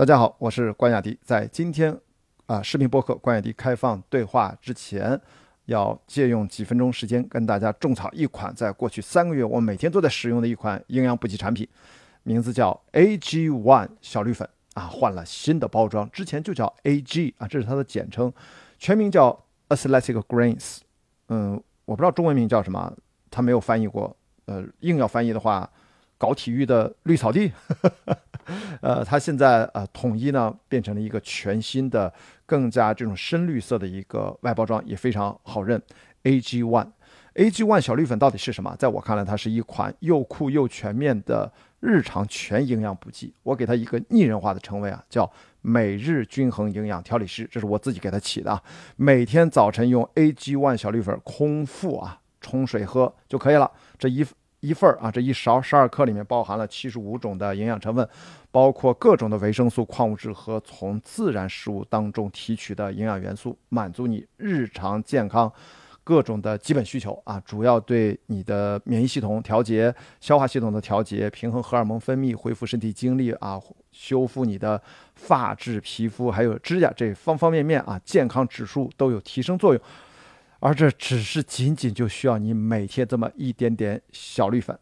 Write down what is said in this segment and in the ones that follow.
大家好，我是关雅迪。在今天啊，视频播客关雅迪开放对话之前，要借用几分钟时间跟大家种草一款在过去三个月我每天都在使用的一款营养补给产品，名字叫 AG One 小绿粉啊，换了新的包装，之前就叫 AG 啊，这是它的简称，全名叫 Athletic Greens。嗯，我不知道中文名叫什么，它没有翻译过。呃，硬要翻译的话，搞体育的绿草地。呃，它现在呃统一呢变成了一个全新的、更加这种深绿色的一个外包装，也非常好认。AG One，AG One 小绿粉到底是什么？在我看来，它是一款又酷又全面的日常全营养补剂。我给它一个拟人化的称谓啊，叫每日均衡营养调理师，这是我自己给它起的啊。每天早晨用 AG One 小绿粉空腹啊冲水喝就可以了。这一一份儿啊，这一勺十二克里面包含了七十五种的营养成分，包括各种的维生素、矿物质和从自然食物当中提取的营养元素，满足你日常健康各种的基本需求啊。主要对你的免疫系统调节、消化系统的调节、平衡荷尔蒙分泌、恢复身体精力啊、修复你的发质、皮肤还有指甲这方方面面啊，健康指数都有提升作用。而这只是仅仅就需要你每天这么一点点小绿粉。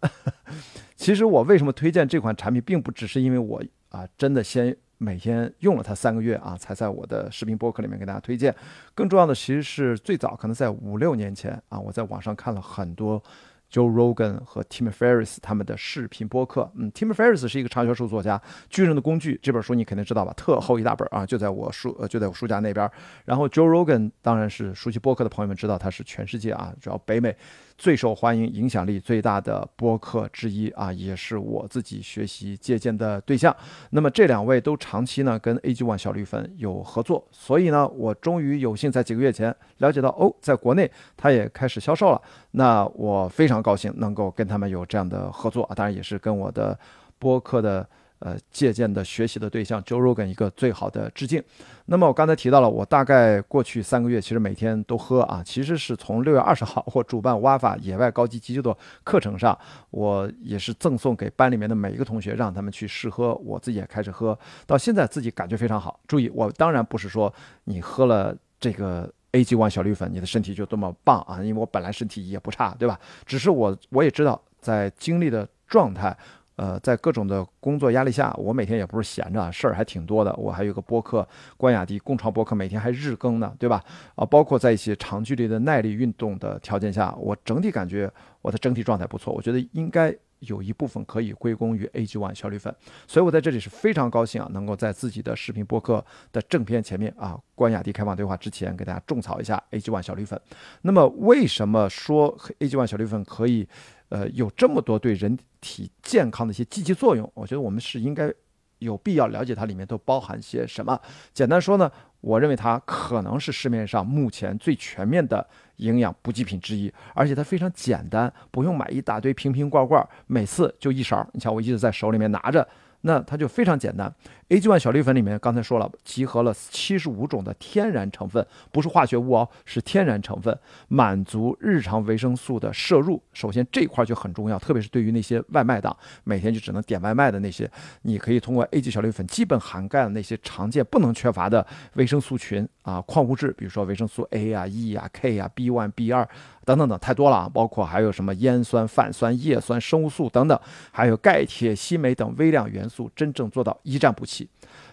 其实我为什么推荐这款产品，并不只是因为我啊真的先每天用了它三个月啊，才在我的视频博客里面给大家推荐。更重要的其实是最早可能在五六年前啊，我在网上看了很多。Joe Rogan 和 Tim Ferriss 他们的视频播客，嗯，Tim Ferriss 是一个畅销书作家，《巨人的工具》这本书你肯定知道吧？特厚一大本啊，就在我书呃就在我书架那边。然后 Joe Rogan 当然是熟悉播客的朋友们知道他是全世界啊，主要北美。最受欢迎、影响力最大的播客之一啊，也是我自己学习借鉴的对象。那么这两位都长期呢跟 AG One 小绿粉有合作，所以呢，我终于有幸在几个月前了解到，哦，在国内他也开始销售了。那我非常高兴能够跟他们有这样的合作啊，当然也是跟我的播客的。呃，借鉴的学习的对象，Joe Rogan 一个最好的致敬。那么我刚才提到了，我大概过去三个月其实每天都喝啊，其实是从六月二十号我主办挖法野外高级急救的课程上，我也是赠送给班里面的每一个同学，让他们去试喝，我自己也开始喝，到现在自己感觉非常好。注意，我当然不是说你喝了这个 AG One 小绿粉，你的身体就多么棒啊，因为我本来身体也不差，对吧？只是我我也知道在经历的状态。呃，在各种的工作压力下，我每天也不是闲着，事儿还挺多的。我还有个播客关雅迪共创播客，每天还日更呢，对吧？啊，包括在一些长距离的耐力运动的条件下，我整体感觉我的整体状态不错。我觉得应该有一部分可以归功于 AG One 小绿粉，所以我在这里是非常高兴啊，能够在自己的视频播客的正片前面啊，关雅迪开放对话之前，给大家种草一下 AG One 小绿粉。那么，为什么说 AG One 小绿粉可以？呃，有这么多对人体健康的一些积极作用，我觉得我们是应该有必要了解它里面都包含些什么。简单说呢，我认为它可能是市面上目前最全面的营养补给品之一，而且它非常简单，不用买一大堆瓶瓶罐罐，每次就一勺。你瞧，我一直在手里面拿着。那它就非常简单，A G One 小绿粉里面刚才说了，集合了七十五种的天然成分，不是化学物哦，是天然成分，满足日常维生素的摄入。首先这块就很重要，特别是对于那些外卖党，每天就只能点外卖的那些，你可以通过 A G 小绿粉，基本涵盖了那些常见不能缺乏的维生素群啊，矿物质，比如说维生素 A 啊、E 啊、K 啊、B one、B 二。等等等，太多了啊！包括还有什么烟酸、泛酸、叶酸、生物素等等，还有钙、铁、硒、镁等微量元素，真正做到一站补齐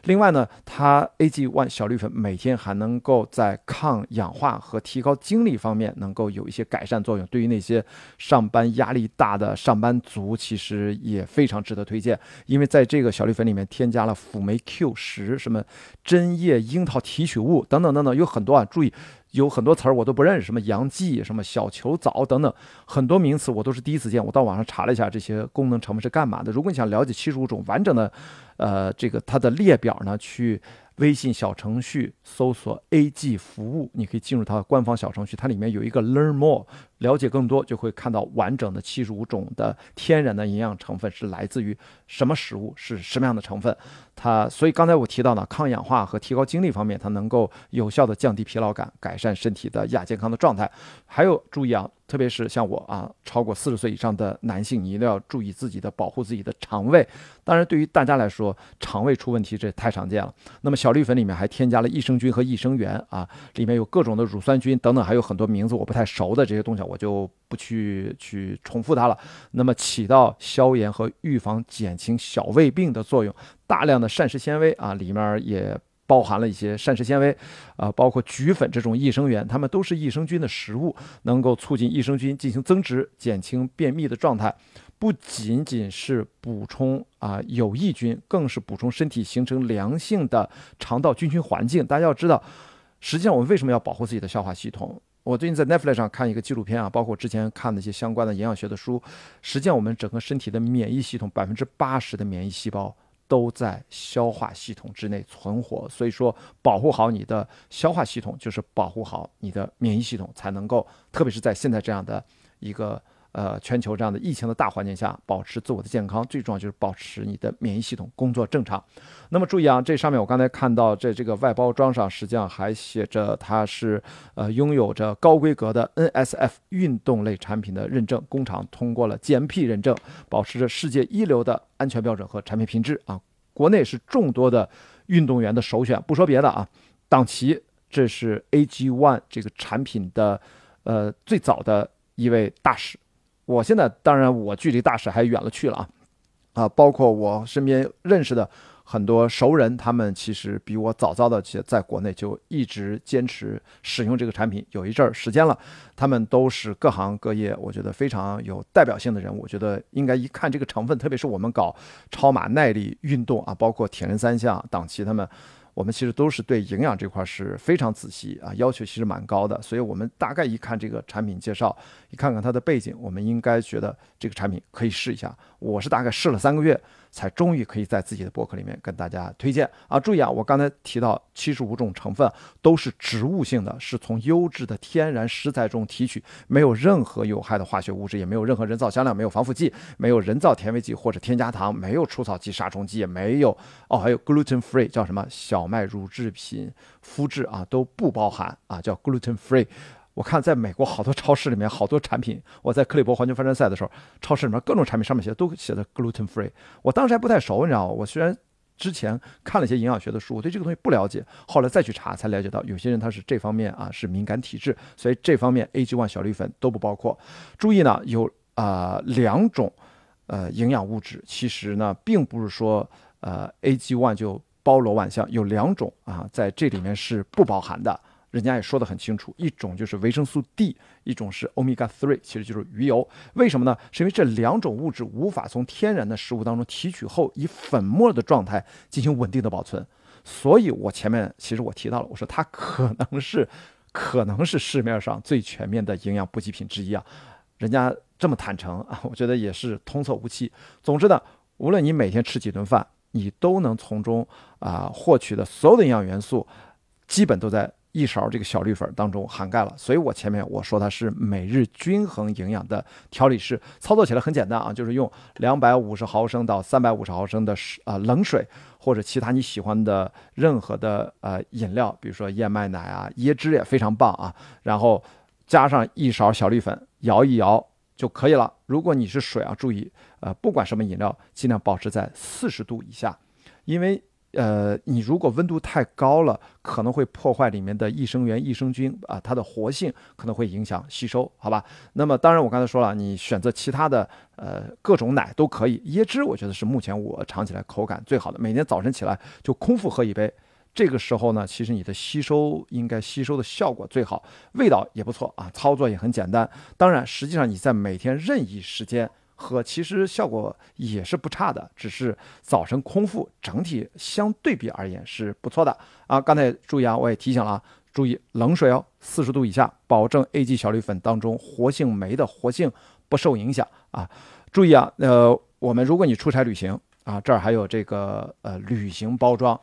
另外呢，它 AG One 小绿粉每天还能够在抗氧化和提高精力方面能够有一些改善作用。对于那些上班压力大的上班族，其实也非常值得推荐，因为在这个小绿粉里面添加了辅酶 Q 十、什么针叶樱桃提取物等等等等，有很多啊，注意。有很多词儿我都不认识，什么阳记、什么小球藻等等，很多名词我都是第一次见。我到网上查了一下这些功能成分是干嘛的。如果你想了解七十五种完整的，呃，这个它的列表呢，去。微信小程序搜索 AG 服务，你可以进入它的官方小程序，它里面有一个 Learn More，了解更多就会看到完整的七十五种的天然的营养成分是来自于什么食物，是什么样的成分。它所以刚才我提到呢，抗氧化和提高精力方面，它能够有效的降低疲劳感，改善身体的亚健康的状态。还有注意啊，特别是像我啊，超过四十岁以上的男性，你一定要注意自己的保护自己的肠胃。当然，对于大家来说，肠胃出问题这太常见了。那么小绿粉里面还添加了益生菌和益生元啊，里面有各种的乳酸菌等等，还有很多名字我不太熟的这些东西，我就不去去重复它了。那么起到消炎和预防、减轻小胃病的作用。大量的膳食纤维啊，里面也。包含了一些膳食纤维，啊，包括菊粉这种益生元，它们都是益生菌的食物，能够促进益生菌进行增殖，减轻便秘的状态。不仅仅是补充啊有益菌，更是补充身体形成良性的肠道菌群环境。大家要知道，实际上我们为什么要保护自己的消化系统？我最近在 Netflix 上看一个纪录片啊，包括之前看的一些相关的营养学的书，实际上我们整个身体的免疫系统百分之八十的免疫细胞。都在消化系统之内存活，所以说保护好你的消化系统，就是保护好你的免疫系统，才能够，特别是在现在这样的一个。呃，全球这样的疫情的大环境下，保持自我的健康，最重要就是保持你的免疫系统工作正常。那么注意啊，这上面我刚才看到这这个外包装上，实际上还写着它是呃拥有着高规格的 NSF 运动类产品的认证，工厂通过了 GMP 认证，保持着世界一流的安全标准和产品品质啊。国内是众多的运动员的首选。不说别的啊，党旗这是 AG One 这个产品的呃最早的一位大使。我现在当然，我距离大使还远了去了啊，啊，包括我身边认识的很多熟人，他们其实比我早早的在在国内就一直坚持使用这个产品，有一阵儿时间了。他们都是各行各业，我觉得非常有代表性的人物。我觉得应该一看这个成分，特别是我们搞超马耐力运动啊，包括铁人三项、党旗他们。我们其实都是对营养这块是非常仔细啊，要求其实蛮高的，所以我们大概一看这个产品介绍，一看看它的背景，我们应该觉得这个产品可以试一下。我是大概试了三个月。才终于可以在自己的博客里面跟大家推荐啊！注意啊，我刚才提到七十五种成分都是植物性的，是从优质的天然食材中提取，没有任何有害的化学物质，也没有任何人造香料，没有防腐剂，没有人造甜味剂或者添加糖，没有除草剂、杀虫剂，也没有哦，还有 gluten free 叫什么小麦乳制品麸质啊都不包含啊，叫 gluten free。我看在美国好多超市里面，好多产品。我在克利伯环球帆船赛的时候，超市里面各种产品上面写的都写的 gluten free。我当时还不太熟，你知道吗？我虽然之前看了一些营养学的书，我对这个东西不了解，后来再去查才了解到，有些人他是这方面啊是敏感体质，所以这方面 A G One 小绿粉都不包括。注意呢，有啊两种呃营养物质，其实呢并不是说呃 A G One 就包罗万象，有两种啊在这里面是不包含的。人家也说得很清楚，一种就是维生素 D，一种是 omega three，其实就是鱼油。为什么呢？是因为这两种物质无法从天然的食物当中提取后，以粉末的状态进行稳定的保存。所以我前面其实我提到了，我说它可能是，可能是市面上最全面的营养补给品之一啊。人家这么坦诚啊，我觉得也是通透无欺。总之呢，无论你每天吃几顿饭，你都能从中啊获取的所有的营养元素，基本都在。一勺这个小绿粉当中涵盖了，所以我前面我说它是每日均衡营养的调理式，操作起来很简单啊，就是用两百五十毫升到三百五十毫升的水啊冷水，或者其他你喜欢的任何的呃饮料，比如说燕麦奶啊、椰汁也非常棒啊，然后加上一勺小绿粉，摇一摇就可以了。如果你是水啊，注意呃不管什么饮料，尽量保持在四十度以下，因为。呃，你如果温度太高了，可能会破坏里面的益生元、益生菌啊，它的活性可能会影响吸收，好吧？那么当然，我刚才说了，你选择其他的呃各种奶都可以，椰汁我觉得是目前我尝起来口感最好的，每天早晨起来就空腹喝一杯，这个时候呢，其实你的吸收应该吸收的效果最好，味道也不错啊，操作也很简单。当然，实际上你在每天任意时间。喝其实效果也是不差的，只是早晨空腹，整体相对比而言是不错的啊。刚才注意啊，我也提醒了，注意冷水哦，四十度以下，保证 A G 小绿粉当中活性酶的活性不受影响啊。注意啊，呃，我们如果你出差旅行啊，这儿还有这个呃旅行包装，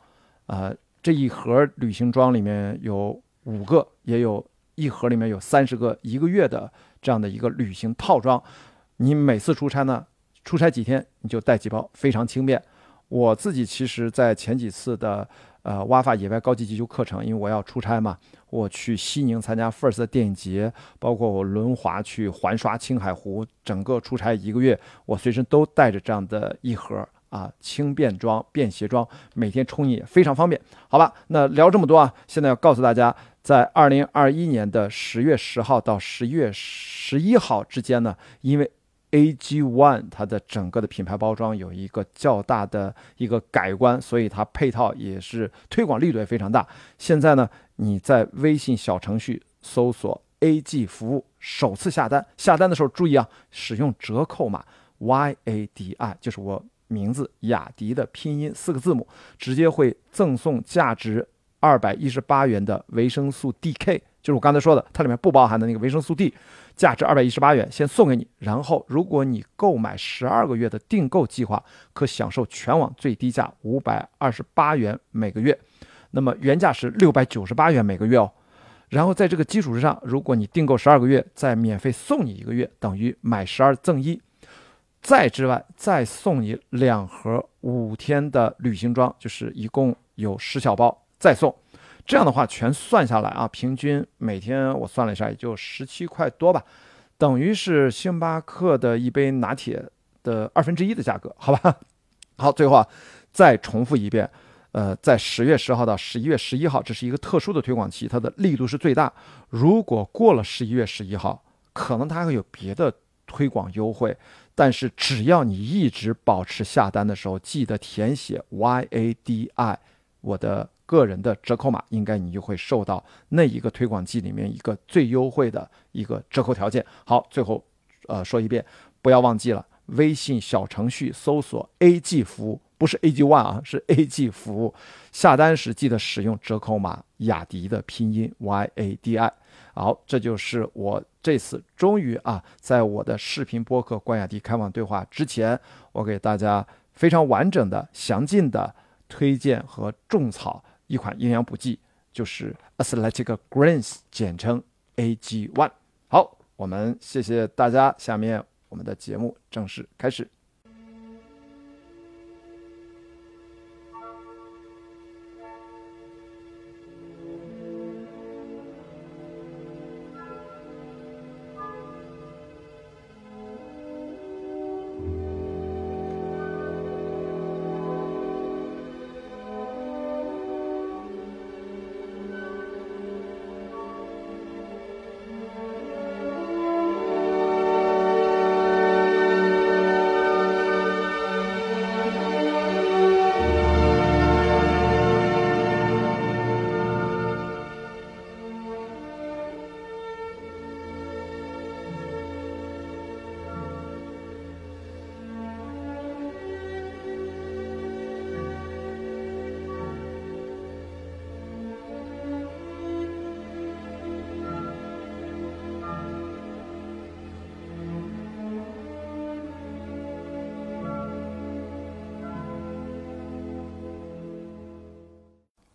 呃，这一盒旅行装里面有五个，也有一盒里面有三十个一个月的这样的一个旅行套装。你每次出差呢，出差几天你就带几包，非常轻便。我自己其实，在前几次的呃挖法野外高级急救课程，因为我要出差嘛，我去西宁参加 FIRST 电影节，包括我轮滑去环刷青海湖，整个出差一个月，我随身都带着这样的一盒啊轻便装、便携装，每天冲也非常方便。好吧，那聊这么多啊，现在要告诉大家，在二零二一年的十月十号到十一月十一号之间呢，因为 AG One 它的整个的品牌包装有一个较大的一个改观，所以它配套也是推广力度也非常大。现在呢，你在微信小程序搜索 AG 服务，首次下单，下单的时候注意啊，使用折扣码 YADI，就是我名字雅迪的拼音四个字母，直接会赠送价值二百一十八元的维生素 DK，就是我刚才说的，它里面不包含的那个维生素 D。价值二百一十八元，先送给你。然后，如果你购买十二个月的订购计划，可享受全网最低价五百二十八元每个月。那么原价是六百九十八元每个月哦。然后在这个基础之上，如果你订购十二个月，再免费送你一个月，等于买十二赠一。再之外，再送你两盒五天的旅行装，就是一共有十小包，再送。这样的话，全算下来啊，平均每天我算了一下，也就十七块多吧，等于是星巴克的一杯拿铁的二分之一的价格，好吧？好，最后啊，再重复一遍，呃，在十月十号到十一月十一号，这是一个特殊的推广期，它的力度是最大。如果过了十一月十一号，可能它会有别的推广优惠，但是只要你一直保持下单的时候，记得填写 Y A D I，我的。个人的折扣码，应该你就会受到那一个推广季里面一个最优惠的一个折扣条件。好，最后，呃，说一遍，不要忘记了，微信小程序搜索 AG 服务，不是 AG One 啊，是 AG 服务。下单时记得使用折扣码雅迪的拼音 YADI。好，这就是我这次终于啊，在我的视频播客关雅迪开放对话之前，我给大家非常完整的、详尽的推荐和种草。一款营养补剂就是 Athletic Greens，简称 AG One。好，我们谢谢大家，下面我们的节目正式开始。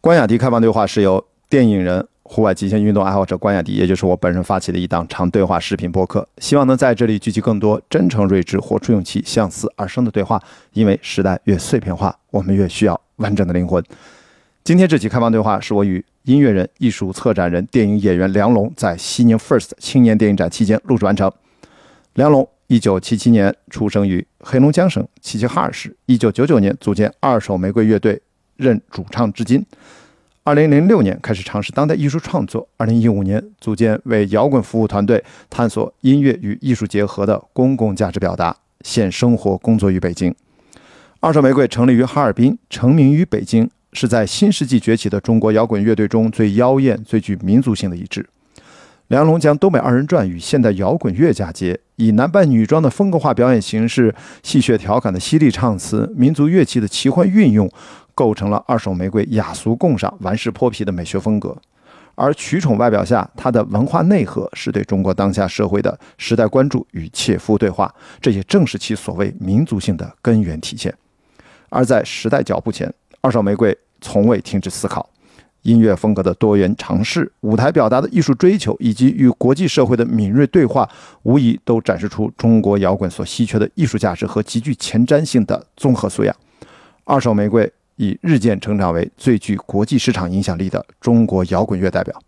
关雅迪开放对话是由电影人、户外极限运动爱好者关雅迪，也就是我本人发起的一档长对话视频播客，希望能在这里聚集更多真诚、睿智、活出勇气、向死而生的对话。因为时代越碎片化，我们越需要完整的灵魂。今天这期开放对话是我与音乐人、艺术策展人、电影演员梁龙在西宁 FIRST 青年电影展期间录制完成。梁龙，一九七七年出生于黑龙江省齐齐哈尔市，一九九九年组建二手玫瑰乐队。任主唱至今。二零零六年开始尝试当代艺术创作。二零一五年组建为摇滚服务团队，探索音乐与艺术结合的公共价值表达。现生活工作于北京。二手玫瑰成立于哈尔滨，成名于北京，是在新世纪崛起的中国摇滚乐队中最妖艳、最具民族性的一支。梁龙将东北二人转与现代摇滚乐嫁接，以男扮女装的风格化表演形式、戏谑调侃的犀利唱词、民族乐器的奇幻运用。构成了二手玫瑰雅俗共赏、玩世泼皮的美学风格，而取宠外表下，它的文化内核是对中国当下社会的时代关注与切肤对话，这也正是其所谓民族性的根源体现。而在时代脚步前，二手玫瑰从未停止思考，音乐风格的多元尝试、舞台表达的艺术追求，以及与国际社会的敏锐对话，无疑都展示出中国摇滚所稀缺的艺术价值和极具前瞻性的综合素养。二手玫瑰。已日渐成长为最具国际市场影响力的中国摇滚乐代表。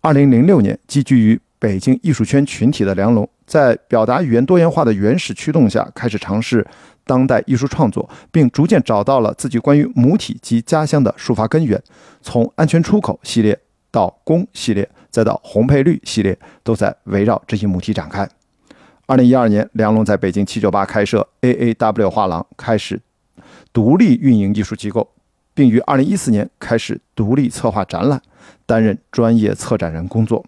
二零零六年，寄居于北京艺术圈群体的梁龙，在表达语言多元化的原始驱动下，开始尝试当代艺术创作，并逐渐找到了自己关于母体及家乡的抒发根源。从《安全出口》系列到《宫》系列，再到《红配绿》系列，都在围绕这些母体展开。二零一二年，梁龙在北京七九八开设 A A W 画廊，开始独立运营艺术机构，并于二零一四年开始独立策划展览，担任专业策展人工作。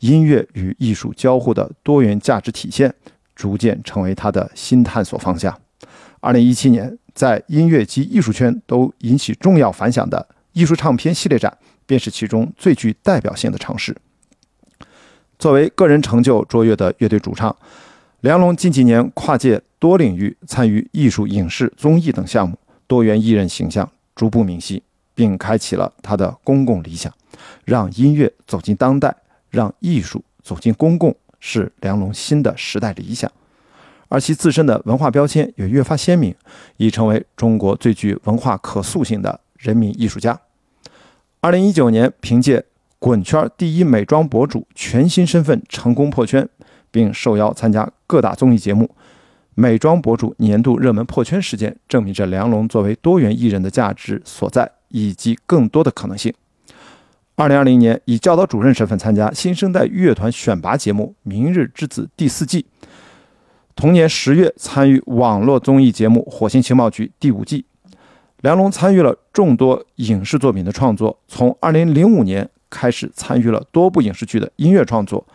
音乐与艺术交互的多元价值体现，逐渐成为他的新探索方向。二零一七年，在音乐及艺术圈都引起重要反响的艺术唱片系列展，便是其中最具代表性的尝试。作为个人成就卓越的乐队主唱，梁龙近几年跨界多领域，参与艺术、影视、综艺等项目，多元艺人形象逐步明晰，并开启了他的公共理想，让音乐走进当代。让艺术走进公共是梁龙新的时代理想，而其自身的文化标签也越发鲜明，已成为中国最具文化可塑性的人民艺术家。二零一九年，凭借滚圈第一美妆博主全新身份成功破圈，并受邀参加各大综艺节目，美妆博主年度热门破圈事件，证明着梁龙作为多元艺人的价值所在以及更多的可能性。二零二零年，以教导主任身份参加新生代乐团选拔节目《明日之子》第四季。同年十月，参与网络综艺节目《火星情报局》第五季。梁龙参与了众多影视作品的创作，从二零零五年开始参与了多部影视剧的音乐创作，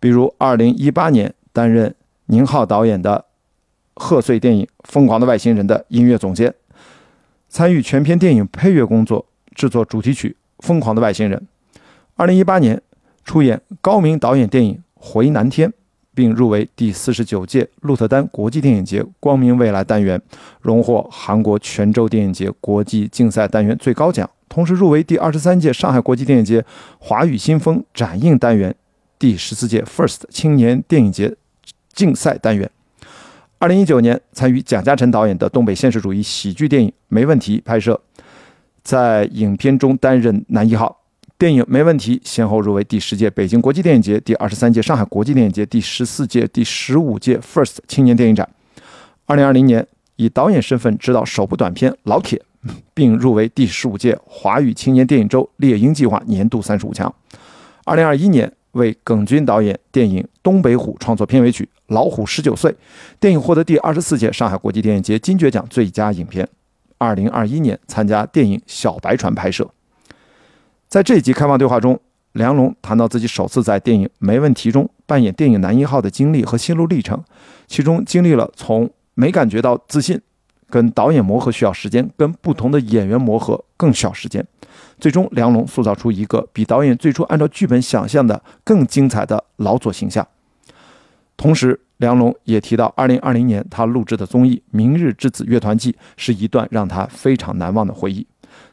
比如二零一八年担任宁浩导演的贺岁电影《疯狂的外星人》的音乐总监，参与全片电影配乐工作，制作主题曲。疯狂的外星人，二零一八年出演高明导演电影《回南天》，并入围第四十九届鹿特丹国际电影节光明未来单元，荣获韩国全州电影节国际竞赛单元最高奖，同时入围第二十三届上海国际电影节华语新风展映单元第十四届 First 青年电影节竞赛单元。二零一九年参与蒋嘉诚导演的东北现实主义喜剧电影《没问题》拍摄。在影片中担任男一号，电影没问题，先后入围第十届北京国际电影节、第二十三届上海国际电影节、第十四届、第十五届 First 青年电影展。二零二零年以导演身份执导首部短片《老铁》，并入围第十五届华语青年电影周猎鹰计划年度三十五强。二零二一年为耿军导演电影《东北虎》创作片尾曲《老虎十九岁》，电影获得第二十四届上海国际电影节金爵奖最佳影片。二零二一年参加电影《小白船》拍摄，在这一集开放对话中，梁龙谈到自己首次在电影《没问题》中扮演电影男一号的经历和心路历程，其中经历了从没感觉到自信，跟导演磨合需要时间，跟不同的演员磨合更需要时间，最终梁龙塑造出一个比导演最初按照剧本想象的更精彩的老左形象，同时。梁龙也提到，二零二零年他录制的综艺《明日之子乐团季》是一段让他非常难忘的回忆。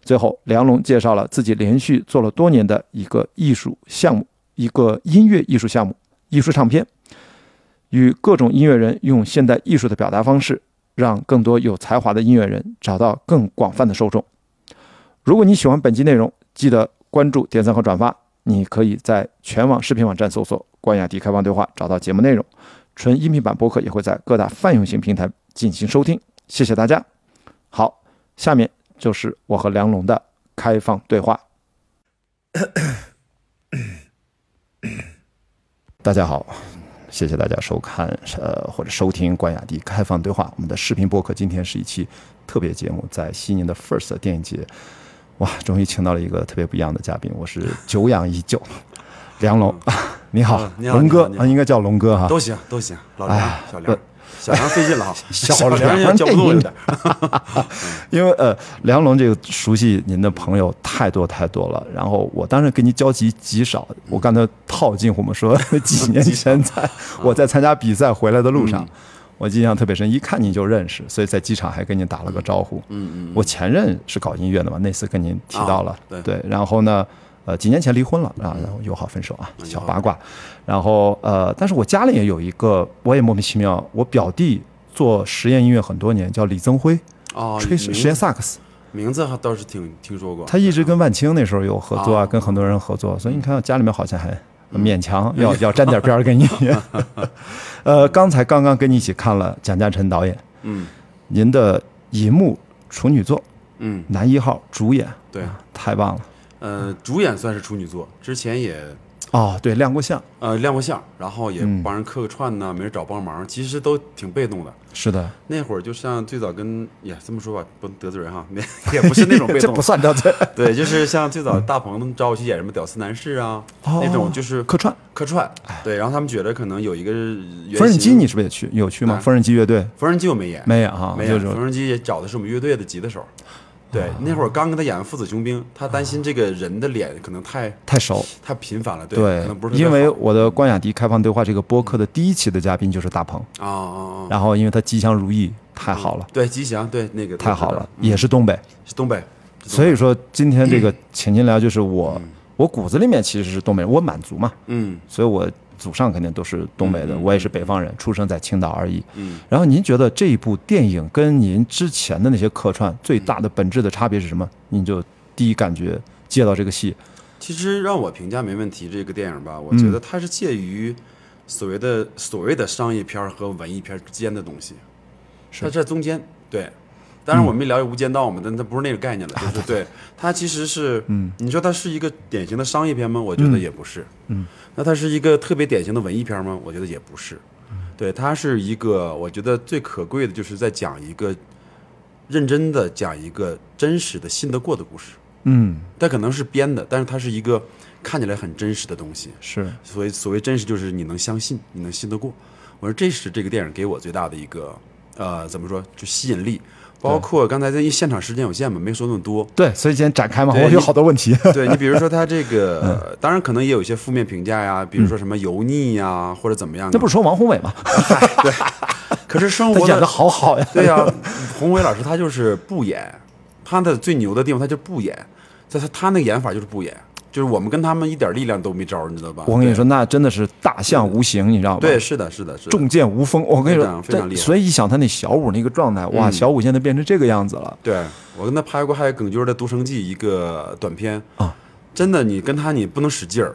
最后，梁龙介绍了自己连续做了多年的一个艺术项目，一个音乐艺术项目——艺术唱片，与各种音乐人用现代艺术的表达方式，让更多有才华的音乐人找到更广泛的受众。如果你喜欢本期内容，记得关注、点赞和转发。你可以在全网视频网站搜索“关雅迪开放对话”，找到节目内容。纯音频版播客也会在各大泛用型平台进行收听，谢谢大家。好，下面就是我和梁龙的开放对话。大家好，谢谢大家收看呃或者收听关雅迪开放对话。我们的视频播客今天是一期特别节目，在西宁的 First 电影节，哇，终于请到了一个特别不一样的嘉宾，我是 久仰已久。梁龙，你好，龙哥啊，应该叫龙哥哈，都行都行，老梁、小梁，小梁费劲了哈，小梁也叫不动有点，因为呃，梁龙这个熟悉您的朋友太多太多了，然后我当时跟您交集极少，我刚才套近乎嘛，说几年前在 我在参加比赛回来的路上，我印象特别深，一看您就认识，所以在机场还跟您打了个招呼。嗯嗯，我前任是搞音乐的嘛，那次跟您提到了，对，然后呢？呃，几年前离婚了啊，然后友好分手啊，小八卦。然后呃，但是我家里也有一个，我也莫名其妙，我表弟做实验音乐很多年，叫李增辉，哦，吹实验萨克斯，名字还倒是挺听说过。他一直跟万青那时候有合作啊，啊跟很多人合作，所以你看家里面好像还勉强要要沾点边儿跟你。呃，刚才刚刚跟你一起看了蒋家辰导演嗯您的银幕处女作嗯，《男一号》主演，对，太棒了。呃，主演算是处女座，之前也哦，对，亮过相，呃亮过相，然后也嗯。帮人客个串呐，没人找帮忙，其实都挺被动的。是的，那会儿就像最早跟呀这么说吧，不能得罪人哈，那 也不是那种被 这动不，算得罪。对，就是像最早大鹏找我去演什么屌丝男士啊，那种就是客串，客串，对，然后他们觉得可能有一个原缝纫机型你是不是也去有去吗？啊缝纫机乐队。缝纫机我没演，没演啊，没有，就是。缝纫机也找的是我们乐队的吉他手。对，那会儿刚跟他演完父子雄兵，他担心这个人的脸可能太太熟。太频繁了，对，对可能不是，因为我的关雅迪开放对话这个播客的第一期的嘉宾就是大鹏，啊然后因为他吉祥如意，太好了，对，吉祥，对那个太好了，嗯也是东北。是东北，所以说今天这个请您聊，就是我嗯。我骨子里面其实是东北人，我满族嘛，嗯。所以我祖上肯定都是东北的，我也是北方人，出生在青岛而已。嗯，然后您觉得这一部电影跟您之前的那些客串最大的本质的差别是什么？您就第一感觉接到这个戏，其实让我评价没问题，这个电影吧，我嗯觉得它是介于所谓的所谓的商业片和文艺片之间的东西，是它在中间对。当然，我们没聊《无间道》嘛，但它不是那个概念了，就是对它其实是，嗯，你说它是一个典型的商业片吗？我觉得也不是，嗯，那它是一个特别典型的文艺片吗？我觉得也不是，对，它是一个，我觉得最可贵的就是在讲一个认真的讲一个真实的信得过的故事，嗯，它可能是编的，但是它是一个看起来很真实的东西。是所谓所谓真实，就是你能相信，你能信得过。我说这是这个电影给我最大的一个呃，怎么说，就吸引力。包括刚才在现场时间有限嘛，没说那么多。对，所以今天展开嘛，我有好多问题。对你比如说他这嗯个，当然可能也有一些负面评价呀，比如说什么油腻呀，或者怎么样的。这不是说王宏伟吗？对，可是生活他演的好好呀。对呀、宏伟老师他就是不演，他的最牛的地方他就不演，在他他那个演法就是不演，就是我们跟他们一点力量都没招，你知道吧？我跟你说，，那真的是大象无形，你知道吗？对，，是的，是的，是的。重剑无锋。我跟你说非常，厉害所以一想他那小五那个状态，哇，嗯小五现在变成这个样子了。对我跟他拍过还有耿军的《独生记》一个短片啊，真的，你跟他你不能使劲儿，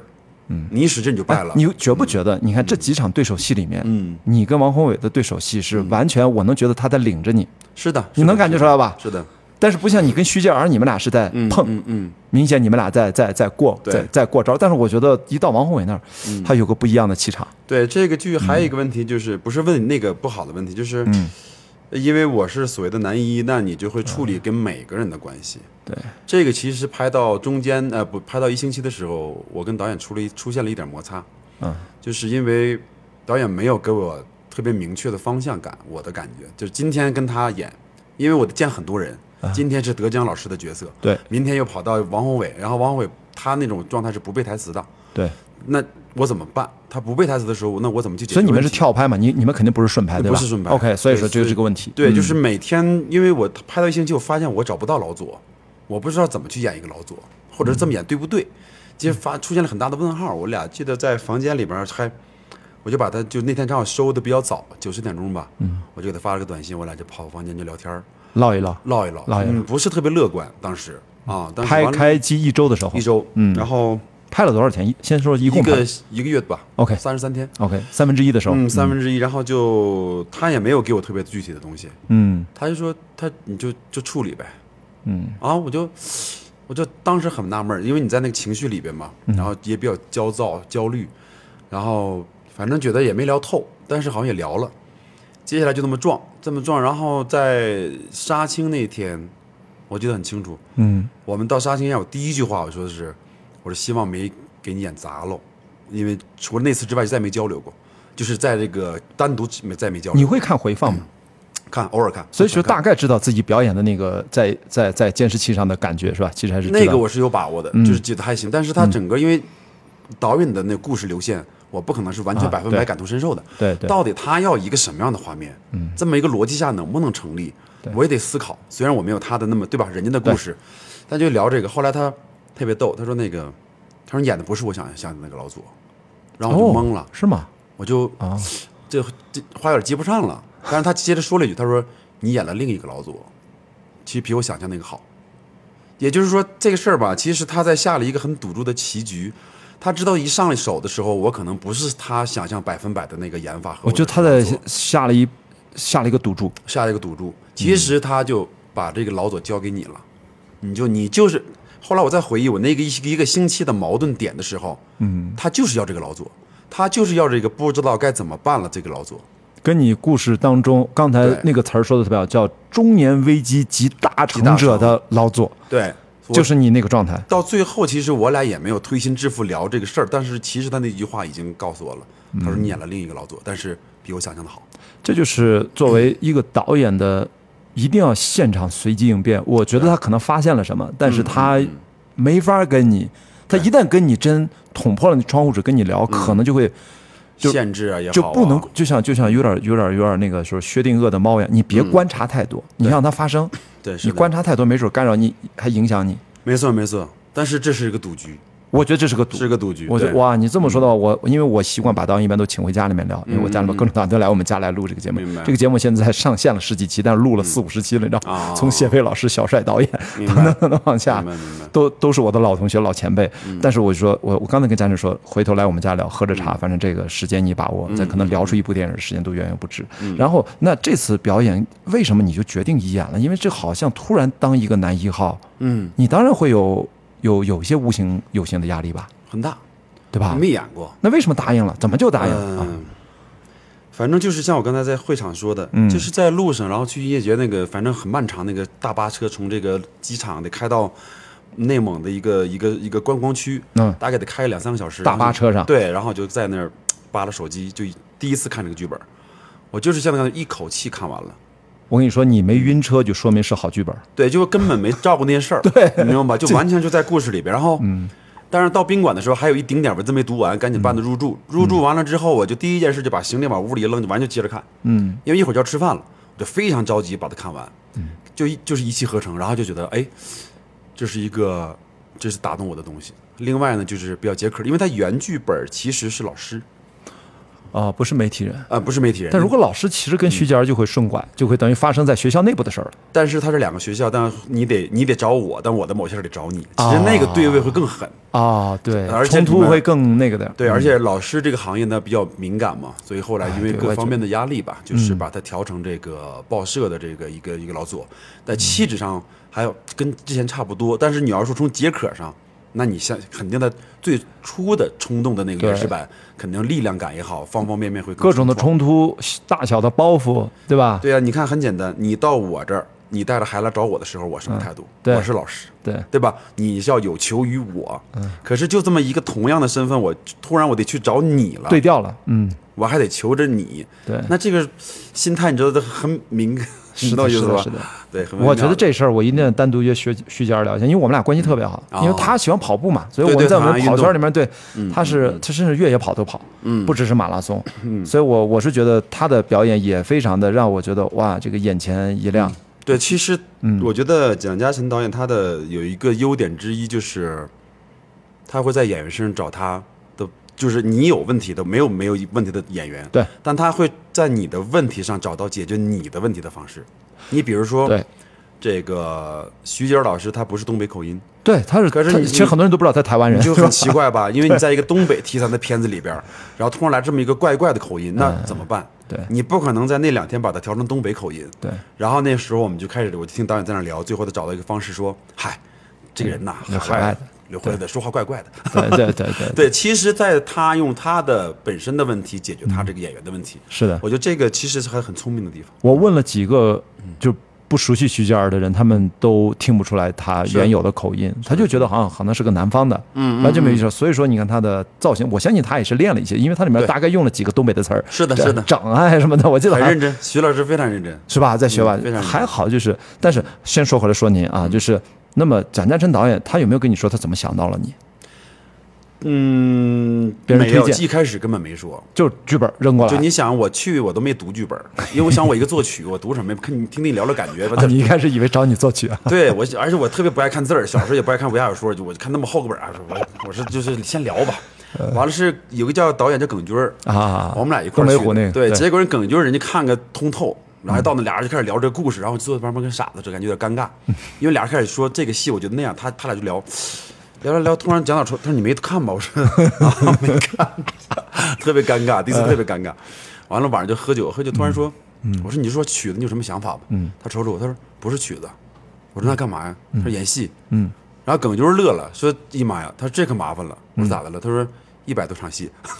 嗯，你一使劲你就败了。你觉不觉得？你看这几场对手戏里面，嗯，你跟王宏伟的对手戏是完全，我能觉得他在领着你，是的，你能感觉出来吧？是的，但是不像你跟徐介儿，你们俩是在嗯碰，嗯嗯，明显你们俩在在在过，对在在过招。但是我觉得一到王宏伟那儿，嗯他有个不一样的气场。对这个剧还有一个问题就是，不是问那个不好的问题，就是，嗯因为我是所谓的男一，那你就会处理跟每个人的关系。对，这个其实拍到中间，呃，不，拍到一星期的时候，我跟导演出了出现了一点摩擦，嗯，就是因为导演没有给我特别明确的方向感，我的感觉就是今天跟他演，因为我见很多人，今天是德江老师的角色，对明天又跑到王宏伟，然后王宏伟他那种状态是不背台词的，对，那我怎么办？他不背台词的时候，那我怎么去解决所以你们是跳拍嘛？你你们肯定不是顺拍，对吧？不是顺拍 OK，所以说就是这个问题。对，嗯就是每天，因为我拍到一星期，我发现我找不到老左，我不知道怎么去演一个老左，或者是这么演对不对？其实发出现了很大的问号。我俩记得在房间里边还，我就把他就那天正好收的比较早，九十点钟吧，嗯，我就给他发了个短信，我俩就跑房间就聊天儿唠一唠。唠一唠，唠一唠。嗯，不是特别乐观，当时。啊，当时拍开机一周的时候。一，周，嗯。然后拍了多少钱？一先说一一共一个一个月吧。OK 三十三天。OK 三分之一的时候，嗯，三分之一，然后就他也没有给我特别具体的东西，嗯。他就说他你就就处理呗，嗯。啊，我就我就当时很纳闷，因为你在那个情绪里边嘛，然后也比较焦躁、焦虑，然后反正觉得也没聊透，但是好像也聊了。接下来就这么撞，这么撞，然后在杀青那天，我记得很清楚，嗯我们到杀青宴，我第一句话我说的是，我说希望没给你演砸喽，因为除了那次之外就再没交流过，就是在这个单独没再没交流，你会看回放吗？看偶尔看，所以说大概知道自己表演的那个在在在监视器上的感觉是吧？其实还是那个我是有把握的，嗯就是记得还行。但是他整个因为导演的那个故事流线，我不可能是完全百分百感同身受的。对对到底他要一个什么样的画面？嗯，这么一个逻辑下能不能成立？我也得思考。虽然我没有他的那么对吧，人家的故事，但就聊这个。后来他特别逗，他说那个，他说你演的不是我想象的那个老左，然后我就懵了，哦是吗？我就啊这这话有点接不上了。但是他接着说了一句，他说你演了另一个老左，其实比我想象那个好。也就是说，这个事儿吧，其实他在下了一个很赌注的棋局。他知道一上来手的时候，我可能不是他想象百分百的那个研发和我觉得他在下了一下了一个赌注，下了一个赌注。其实他就把这个老左交给你了，你就你就是。后来我再回忆我那个一一个星期的矛盾点的时候，嗯，他就是要这个老左，他就是要这个不知道该怎么办了这个老左。跟你故事当中刚才那个词儿说的特别好，叫中年危机集大成者的老左，对，我就是你那个状态。到最后，其实我俩也没有推心置腹聊这个事儿，但是其实他那句话已经告诉我了，他说你演了另一个老左，但是比我想象的好。这就是作为一个导演的，一定要现场随机应变。我觉得他可能发现了什么，但是他没法跟你，他一旦跟你真捅破了那窗户纸跟你聊，可能就会就限制啊也就不能就像就像有点有点有点那个说薛定谔的猫一样，你别观察太多，你让它发生，对，你观察太多没准干扰你，还影响你。没错没错，但是这是一个赌局，我觉得这是个赌是。个赌局。我觉得哇，你这么说的话，我因为我习惯把导演一般都请回家里面聊，因为我家里面嗯各种导演都来我们家来录这个节目。这个节目现在上线了十几期，但是录了四五十期了，你知道哦，从谢飞老师、小帅导演等等等等往下都都是我的老同学、老前辈。嗯但是我说，我我刚才跟家人说，回头来我们家聊，喝着茶，反正这个时间你把握，嗯再可能聊出一部电影的时间都远远不止。然后，那这次表演为什么你就决定演了？因为这好像突然当一个男一号，嗯，你当然会有有有些无形有形的压力吧，很大，对吧？没演过。那为什么答应了？怎么就答应了？反正就是像我刚才在会场说的，嗯就是在路上，然后去音乐节那个，反正很漫长，那个大巴车从这个机场得开到内蒙的一个一个一个观光区，嗯大概得开两三个小时。大巴车上对，然后就在那儿扒拉手机，就第一次看这个剧本，我就是像那样一口气看完了。我跟你说，你没晕车就说明是好剧本。对，就根本没照顾那些事儿，对，你明白吗？就完全就在故事里边。然后，嗯，但是到宾馆的时候还有一丁点文字没读完，赶紧办的入住。入住完了之后，我就第一件事就把行李往屋里一扔，就完就接着看，嗯，因为一会儿就要吃饭了，我就非常着急把它看完，嗯，就一就是一气呵成，然后就觉得哎，这是一个这是打动我的东西。另外呢，就是比较解渴，因为它原剧本其实是老师，啊，不是媒体人。啊、不是媒体人。但如果老师其实跟徐佳就会顺拐，就会等于发生在学校内部的事儿了。但是他是两个学校，但你得你得找我，但我的某些事得找你，其实那个对位会更狠。啊，对，而且里面冲突会更那个的。对，而且老师这个行业呢比较敏感嘛，所以后来因为各方面的压力吧，就是把它调成这个报社的这个一个一个老左，在气质上还有跟之前差不多，但是你要说从解渴上，那你像肯定的最初的冲动的那个原始版，肯定力量感也好，方方面面会各种的冲冲突、大小的包袱，对吧？对啊，你看很简单，你到我这儿，你带着孩子来找我的时候，我什么态度？对我是老师。对，对吧？你是要有求于我，嗯可是就这么一个同样的身份，我突然我得去找你了，对调了。嗯，我还得求着你，对，那这个心态你知道都很敏感，知道意思吧？是？的。对，我觉得这事儿我一定要单独约徐徐佳聊一下，因为我们俩关系特别好，哦。因为他喜欢跑步嘛，所以我们在我们跑圈里面，对，嗯他是他甚至越野跑都跑，嗯。不只是马拉松，所以我我是觉得他的表演也非常的让我觉得哇，这个眼前一亮，对，其实嗯。我觉得蒋嘉诚导演他的有一个优点之一就是，他会在演员身上找他的，就是你有问题的没有没有问题的演员，对，但他会在你的问题上找到解决你的问题的方式。你比如说，对这个徐杰老师他不是东北口音，对，他是，可是你其实很多人都不知道他台湾人，就很奇怪吧？因为你在一个东北题材的片子里边，然后突然来这么一个怪怪的口音，那 怎么办？对你不可能在那两天把它调成东北口音。对，然后那时候我们就开始，我就听导演在那聊，最后他找到一个方式说：“嗨，这个人呐，嗯海外的海外的，说话怪怪的。对对对 对，对，其实，在他用他的本身的问题解决他这个演员的问题，是的，我觉得这个其实是还很聪明的地方。我问了几个就不熟悉徐佳儿的人，他们都听不出来他原有的口音，他就觉得好像好像是个南方的，嗯完全没意思。所以说，你看他的造型，我相信他也是练了一些，因为他里面大概用了几个东北的词儿，是的是的长啊什么的，我记得很认真，徐老师非常认真。是吧？在学吧嗯非常，还好就是，但是先说回来说您啊，就是那么蒋家琛导演他有没有跟你说他怎么想到了你？嗯，没有，别人推荐一开始根本没说。就剧本扔过来，就你想，我去我都没读剧本，因为我想我一个作曲，我读什么？看你听你聊聊感觉吧。啊，你一开始以为找你作曲啊？对我，而且我特别不爱看字儿，小时候也不爱看武侠小说，就我就看那么厚个本儿，我我说就是 先聊吧。完了是有个叫导演叫耿军儿，啊，我们俩一块儿去对，结果人耿军儿人家看个通透，然后到那俩人就开始聊这个故事，然后坐在旁边跟傻子似的，感觉有点尴尬，因为俩人开始说这个戏，我觉得那样，他他俩就聊。聊聊聊，突然讲到说，他说你没看吧？我说 啊，没看，特别尴尬，第一次特别尴尬。完了晚上就喝酒，喝酒突然说，我说你就说曲子，你有什么想法吧？嗯，他瞅瞅我，他说不是曲子。我说那干嘛呀？他说演戏。嗯，然后耿就是乐了，说姨妈呀，他说这可麻烦了。我说咋的了？他说一百多场戏。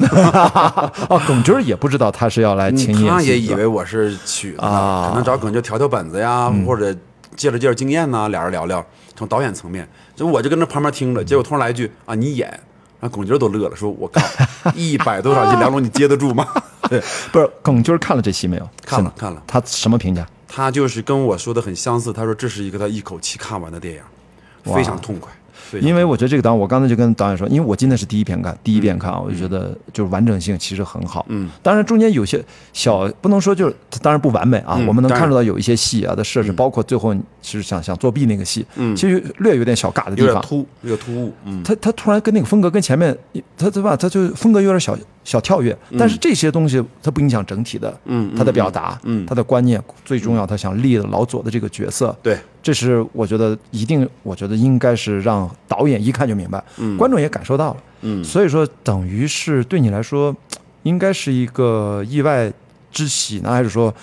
哦，耿军也不知道他是要来请演戏，他也以为我是曲子，可能找耿军调调本子呀，或者借着借着经验呐，俩人聊聊，从导演层面。就我就跟着旁边听着，结果突然来一句啊，你演，然后耿军都乐了，说我靠，一百多场戏，梁龙你接得住吗？对，不是耿军看了这戏没有？看了看了，他什么评价？他就是跟我说的很相似，他说这是一个他一口气看完的电影，非常痛快。因为我觉得这个导演，我刚才就跟导演说，因为我今天是第一遍看，第一遍看啊，我就觉得就是完整性其实很好。嗯，当然中间有些小不能说就是当然不完美啊，我们能看出到有一些戏啊的设置，包括最后其实想想作弊那个戏，嗯，其实略有点小尬的地方，突有点突兀。嗯，他他突然跟那个风格跟前面他对吧？他就风格有点小小跳跃，但是这些东西它不影响整体的，嗯，他的表达，嗯，他的观念最重要，他想立老左的这个角色，对。这是我觉得一定，我觉得应该是让导演一看就明白，嗯，观众也感受到了，嗯，所以说等于是对你来说，应该是一个意外之喜呢，还是说，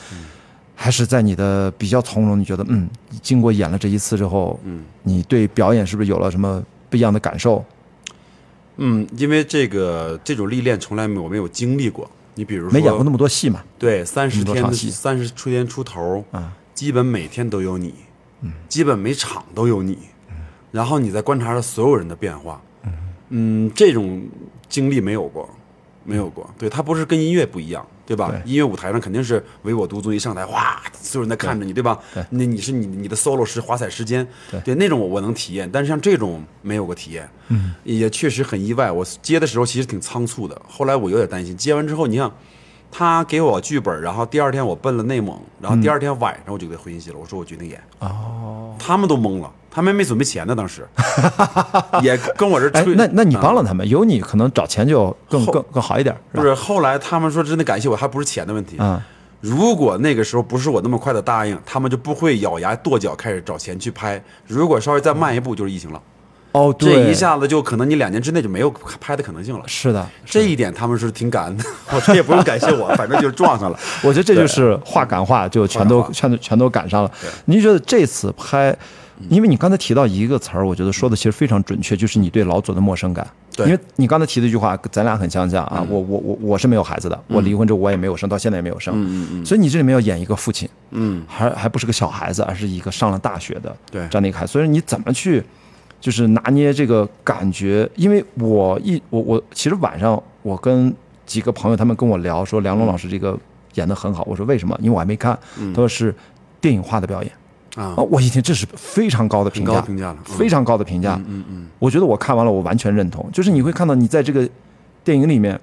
还是在你的比较从容？你觉得，嗯，经过演了这一次之后，嗯，你对表演是不是有了什么不一样的感受？嗯，因为这个这种历练从来没我没有经历过。你比如说没演过那么多戏嘛？对，三十天三十出天出头啊，基本每天都有你。基本每场都有你，然后你在观察着所有人的变化，嗯，这种经历没有过，没有过。对它不是跟音乐不一样，对吧？音乐舞台上肯定是唯我独尊，一上台哇，所有人在看着你，对吧？那你是你你的 solo 是华彩时间，对那种我我能体验，但是像这种没有过体验，嗯，也确实很意外。我接的时候其实挺仓促的，后来我有点担心，接完之后，你像。他给我剧本，然后第二天我奔了内蒙，然后第二天晚上我就给他回信息了，我说我决定演。哦，他们都懵了，他们没准备钱呢，当时也跟我这吹。那那你帮了他们，有你可能找钱就更更更好一点。不是，后来他们说真的感谢我，还不是钱的问题。嗯，如果那个时候不是我那么快的答应，他们就不会咬牙跺脚开始找钱去拍。如果稍微再慢一步，就是疫情了。哦，这一下子就可能你两年之内就没有拍的可能性了。是的，这一点他们是挺感恩的。我这也不用感谢我，反正就是撞上了。我觉得这就是话赶话，就全都全都全都赶上了。您觉得这次拍，因为你刚才提到一个词儿，我觉得说的其实非常准确，就是你对老左的陌生感。对，因为你刚才提的一句话，咱俩很相像啊。我我我我是没有孩子的，我离婚之后我也没有生，到现在也没有生。嗯嗯嗯。所以你这里面要演一个父亲，嗯，还还不是个小孩子，而是一个上了大学的对这样的一个孩子。所以你怎么去？就是拿捏这个感觉，因为我一我我其实晚上我跟几个朋友他们跟我聊说梁龙老师这个演的很好，我说为什么？因为我还没看，他说是电影化的表演啊，我一听这是非常高的评价，评价非常高的评价，嗯嗯，我觉得我看完了我完全认同，就是你会看到你在这个电影里面。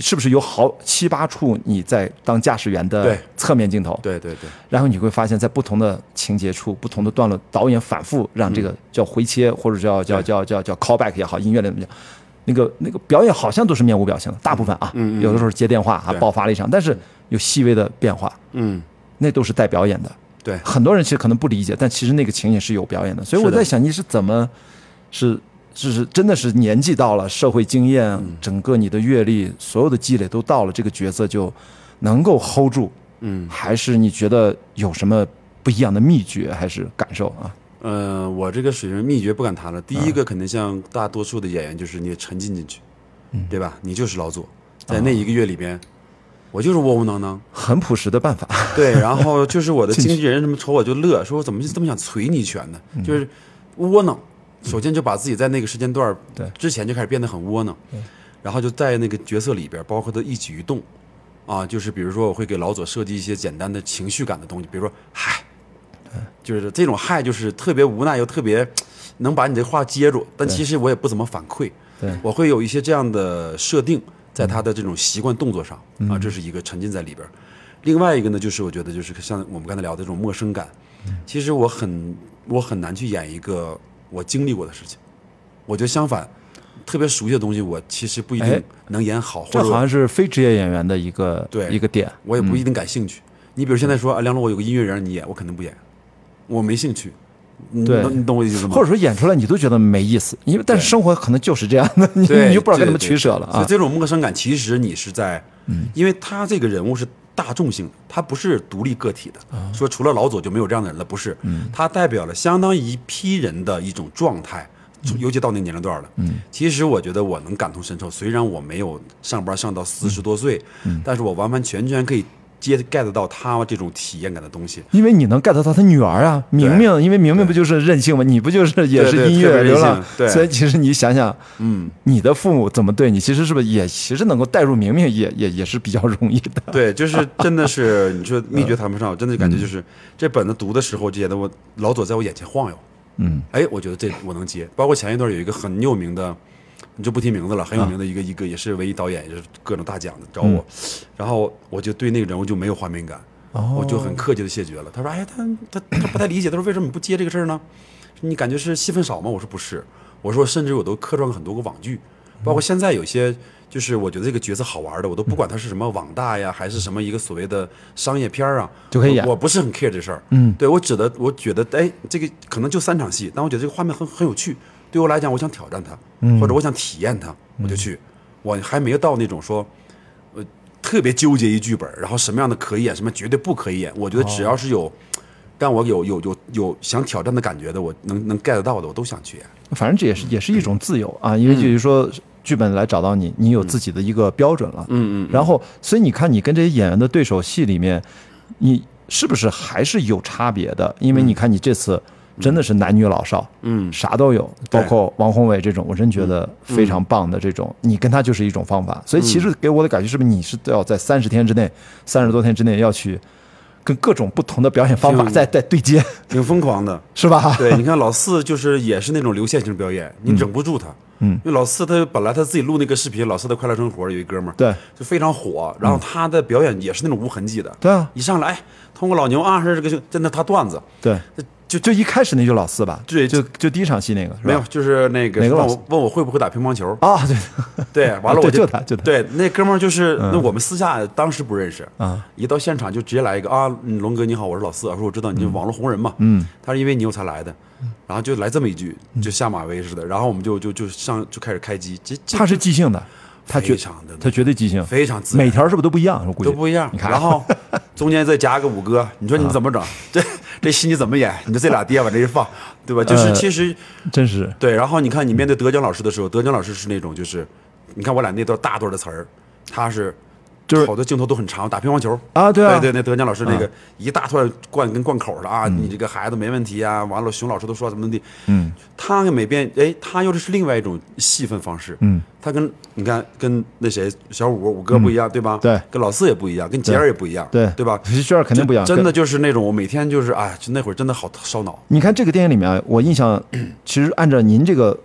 是不是有好七八处你在当驾驶员的侧面镜头？对对对。然后你会发现在不同的情节处、不同的段落，导演反复让这个叫回切或者叫叫叫叫叫 callback 也好，音乐的那个那个表演好像都是面无表情的，大部分啊，有的时候接电话啊爆发了一场，但是有细微的变化，嗯，那都是带表演的。对，很多人其实可能不理解，但其实那个情景是有表演的。所以我在想，你是怎么是？就是真的是年纪到了，社会经验，整个你的阅历，所有的积累都到了，这个角色就能够 hold 住。嗯，还是你觉得有什么不一样的秘诀，还是感受啊？嗯，我这个水平秘诀不敢谈了。第一个肯定像大多数的演员，就是你沉浸进去，对吧？你就是老左，在那一个月里边，我就是窝窝囊囊，很朴实的办法。对，然后就是我的 经纪人什么瞅我就乐，说我怎么就这么想捶你一拳呢？就是窝囊。首先就把自己在那个时间段对。之前就开始变得很窝囊，然后就在那个角色里边，包括他一举一动，啊，就是比如说我会给老左设计一些简单的情绪感的东西，比如说嗨，就是这种嗨就是特别无奈又特别能把你这话接住，但其实我也不怎么反馈，我会有一些这样的设定在他的这种习惯动作上啊，这是一个沉浸在里边。另外一个呢，就是我觉得就是像我们刚才聊的这种陌生感，其实我很我很难去演一个。我经历过的事情，我觉得相反，特别熟悉的东西，我其实不一定能演好。这好像是非职业演员的一个对一个点，我也不一定感兴趣。你比如现在说，啊，梁龙，我有个音乐人，你演，我肯定不演，我没兴趣。你对能你懂我意思吗？或者说演出来你都觉得没意思，因为但是生活可能就是这样的，你 你就不知道该怎么取舍了啊。所以这种陌生感，其实你是在，因为他这个人物是大众性的，他不是独立个体的。啊说除了老左就没有这样的人了，不是，嗯他代表了相当一批人的一种状态。嗯尤其到那个年龄段了，嗯，其实我觉得我能感同身受。虽然我没有上班上到四十多岁，嗯但是我完完全全可以接 get 到他这种体验感的东西。因为你能 get 到他女儿啊，明明，因为明明不就是任性吗？你不就是也是音乐流浪性？对所以其实你想想，嗯，你的父母怎么对你，其实是不是也其实能够带入明明也也也是比较容易的。对，就是 真的是你说秘诀谈不上，真的感觉就是这本子读的时候，就觉得我老左在我眼前晃悠。嗯，哎，我觉得这我能接。包括前一段有一个很有名的，你就不提名字了，很有名的一个、一个也是唯一导演，也是各种大奖的找我，然后我就对那个人物就没有画面感，哦我就很客气的谢绝了。他说：“哎，他他他不太理解，他说为什么你不接这个事儿呢？你感觉是戏份少吗？”我说：“不是，我说甚至我都客串了很多个网剧，包括现在有些。”就是我觉得这个角色好玩的，我都不管他是什么网大呀，还是什么一个所谓的商业片儿啊，就可以演我我不是很 care 这事儿，嗯，对我指的，我觉得，哎，这个可能就三场戏，但我觉得这个画面很很有趣。对我来讲，我想挑战它，嗯或者我想体验它，我就去。我还没有到那种说，呃，特别纠结一剧本，然后什么样的可以演，什么绝对不可以演。我觉得只要是有让我有有有有想挑战的感觉的，我能能 get 到的，我都想去演。反正这也是也是一种自由啊，因为就是说剧本来找到你，你有自己的一个标准了。嗯嗯，然后，所以你看，你跟这些演员的对手戏里面，你是不是还是有差别的？因为你看，你这次真的是男女老少，嗯啥都有，包括王宏伟这种，我真觉得非常棒的这种，你跟他就是一种方法。所以，其实给我的感觉是不是你是都要在三十天之内、三十多天之内要去跟各种不同的表演方法挺在在对接，挺疯狂的。是吧？对，你看老四就是也是那种流线型表演，你整不住他。嗯，因为老四他本来他自己录那个视频《老四的快乐生活》，有一哥们儿，对就非常火。然后他的表演也是那种无痕迹的，对啊，一上来哎，通过老牛啊，是这个就真的他段子，对，就就一开始那就老四吧，对就就第一场戏那个没有，就是那个哪个我问我会不会打乒乓球，啊，对对，完了我对就他就他对那哥们儿就是那我们私下当时不认识啊，一到现场就直接来一个啊，嗯龙哥你好，我是老四，我说我知道你是网络红人嘛，嗯，他是因为你我才来的，然后就来这么一句，就下马威似的，然后我们就就就上就开始开机，这这他是即兴的，他绝他绝对即兴，非常自然每条是不是都不一样？我估计都不一样你，看，然后中间再加个五哥，你说你怎么整？这这戏你怎么演？你说这俩爹往这一放，对吧？就是呃其实真是对，然后你看你面对德江老师的时候，德江老师是那种就是，你看我俩那段大段的词儿，他是就是好多镜头都很长，打乒乓球。啊对啊。对那德江老师那个一大串灌跟灌口似的啊，你这个孩子没问题啊，完了熊老师都说怎么怎么地，嗯，他每遍哎，他又是另外一种戏份方式，嗯，他跟你看跟那谁小五五哥不一样，对吧？对。跟老四也不一样，跟杰儿也不一样，对对吧？杰儿肯定不一样，真的。就是那种我每天就是哎，就那会儿真的好烧脑，你看这个电影里面，我印象 其实按照您这个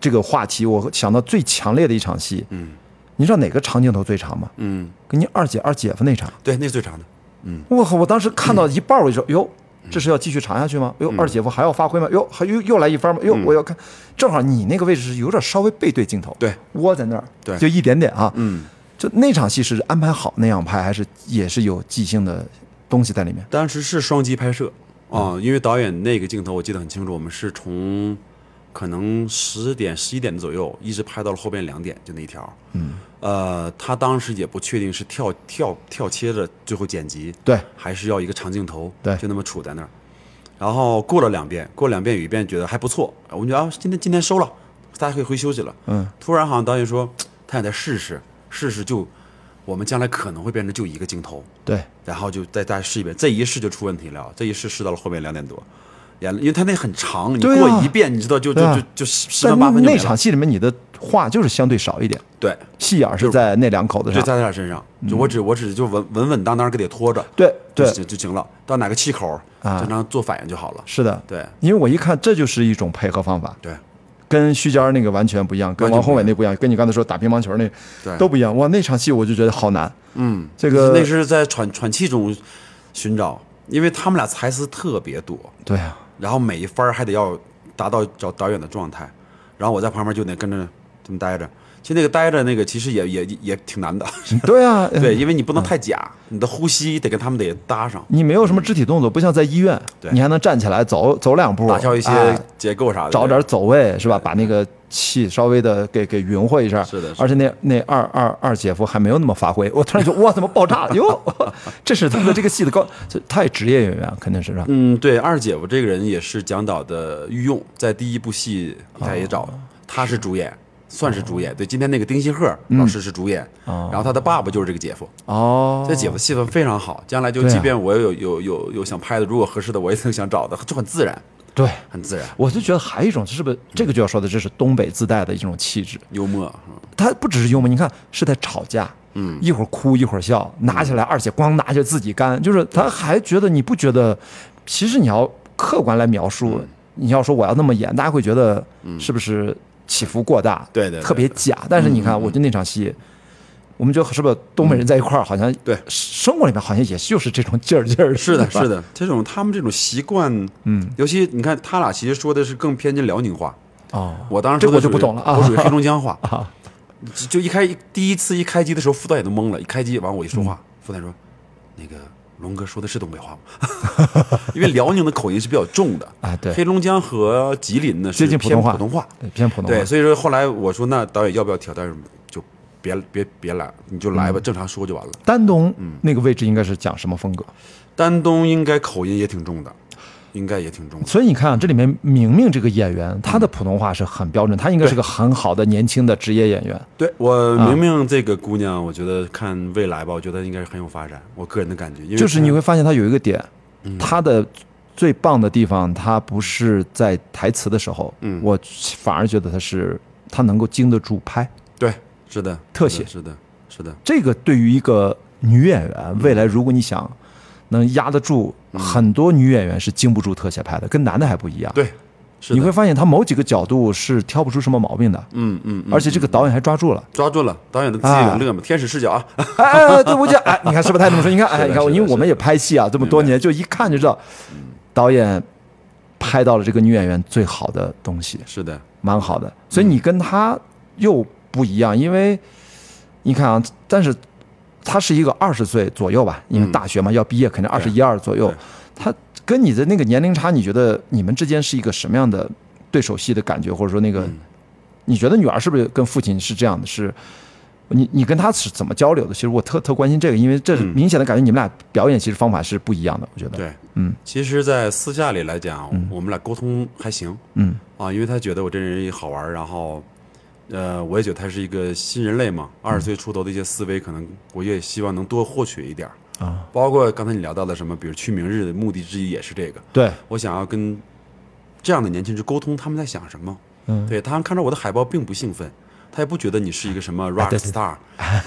这个话题，我想到最强烈的一场戏，嗯您知道哪个长镜头最长吗？嗯，跟你二姐二姐夫那场。对，那是最长的，嗯我靠！我当时看到一半，我就说：“哟，这是要继续长下去吗？哟，二姐夫还要发挥吗？哟，还又又来一番吗？哟，我要看。正好你那个位置是有点稍微背对镜头，对，窝在那儿，对就一点点啊。嗯。就那场戏是安排好那样拍，还是也是有即兴的东西在里面？当时是双机拍摄啊，因为导演那个镜头我记得很清楚，我们是从可能十点十一点左右一直拍到了后边两点，就那一条。嗯，呃，他当时也不确定是跳跳跳切着最后剪辑，对，还是要一个长镜头，对。就那么杵在那儿。然后过了两遍，过两遍有一遍觉得还不错，我们觉得啊，今天今天收了，大家可以回休息了。嗯，突然好像导演说，他想再试试，试试就我们将来可能会变成就一个镜头，对，然后就再再试一遍，这一试就出问题了，这一试试到了后面两点多，演了，因为他那很长，你过一遍，你知道就就就就十分八分那场戏里面你的话就是相对少一点，对，戏眼儿是在那两口子就上。在他俩身上，就我只我只就稳稳稳当当给得拖着，对对。就，就行了，到哪个气口啊。正常做反应就好了，是的，对。因为我一看这就是一种配合方法，对。跟徐佳那个完全不一样，跟王宏伟那不一样，跟你刚才说打乒乓球那对。都不一样。哇，那场戏我就觉得好难。嗯，这个那是在喘喘气中寻找，因为他们俩台词特别多，对啊，然后每一番还得要达到找导演的状态，然后我在旁边就得跟着这么待着。其实那个待着那个其实也也也挺难的，对啊，对，因为你不能太假，你的呼吸得跟他们得搭上，你没有什么肢体动作，不像在医院，对。你还能站起来走走两步，打消一些哎结构啥的，找点走位是吧？把那个气稍微的给给匀和一下。是的是的。而且那那二二二姐夫还没有那么发挥，我突然就哇，怎么爆炸了？哟，这是他们的这个戏的高，这他也职业演员肯定是？嗯，对，二姐夫这个人也是蒋导的御用，在第一部戏他也找，他是。主演，算是主演。对，今天那个丁信鹤老师是主演，然后他的爸爸就是这个姐夫，哦，这姐夫戏份非常好。将来就即便我有有有有想拍的，如果合适的，我也挺想找的，就很自然，对，很自然，我就觉得还有一种，是不是这个就要说的，这是东北自带的一种气质。幽默。嗯。他不只是幽默，你看是在吵架，嗯，一会儿哭一会儿笑，拿起来而且光拿着自己干，就是他还觉得你不觉得，其实你要客观来描述，你要说我要那么演，大家会觉得是不是起伏过大，对对对特别假。但是你看，我觉得那场戏。我们觉得是不是东北人在一块儿，好像对。生活里面好像也就是这种劲儿劲儿，是的，是的，这种他们这种习惯，嗯，尤其你看他俩其实说的是更偏近辽宁话，哦，我当时这个我就不懂了啊我属于黑龙江话 啊，就就一开第一次一开机的时候，副导演都懵了，一开机完我一说嗯。话，副导演说：“那个龙哥说的是东北话吗？” 因为辽宁的口音是比较重的啊对黑龙江和吉林呢是接近普通话，偏普通话，对偏普通话，对，所以说后来我说那导演要不要调？导演说就别别别来，你就来吧，正常说就完了。丹东嗯那个位置应该是讲什么风格？丹东应该口音也挺重的，应该也挺重的。所以你看啊，这里面明明这个演员，他的普通话是很标准，他应该是个很好的年轻的职业演员。对我啊明明这个姑娘，我觉得看未来吧，我觉得应该是很有发展。我个人的感觉，因为就是你会发现他有一个点，嗯他的最棒的地方，他不是在台词的时候，嗯我反而觉得他是他能够经得住拍。对，是的，特写是的，是的，这个对于一个女演员，未来如果你想能压得住，很多女演员是经不住特写拍的，跟男的还不一样。对，是你会发现他某几个角度是挑不出什么毛病的，嗯嗯，嗯而且这个导演还抓住了。抓住了导演的自己啊乐嘛，天使视角啊，哎哎，哎对，我就哎，你看是不是太这么说？你看，哎，你看，因为我们也拍戏啊，这么多年，就一看就知道，导演拍到了这个女演员最好的东西，是的，蛮好的。所以你跟她又不一样，因为你看啊，但是她是一个二十岁左右吧，因为大学嘛，要毕业肯定二十一二左右对。她跟你的那个年龄差，你觉得你们之间是一个什么样的对手戏的感觉，或者说那个，你觉得女儿是不是跟父亲是这样的？是？你你跟她是怎么交流的？其实我特特关心这个，因为这明显的感觉，你们俩表演其实方法是不一样的。我觉得，对，嗯，其实，在私下里来讲，我们俩沟通还行，嗯啊，因为他觉得我这人也好玩，然后，呃，我也觉得他是一个新人类嘛，二十岁出头的一些思维，可能我也希望能多获取一点儿。啊。包括刚才你聊到的什么，比如去明日的目的之一也是这个，对，我想要跟这样的年轻人沟通，他们在想什么。嗯。对他们看着我的海报并不兴奋，他也不觉得你是一个什么 rock star，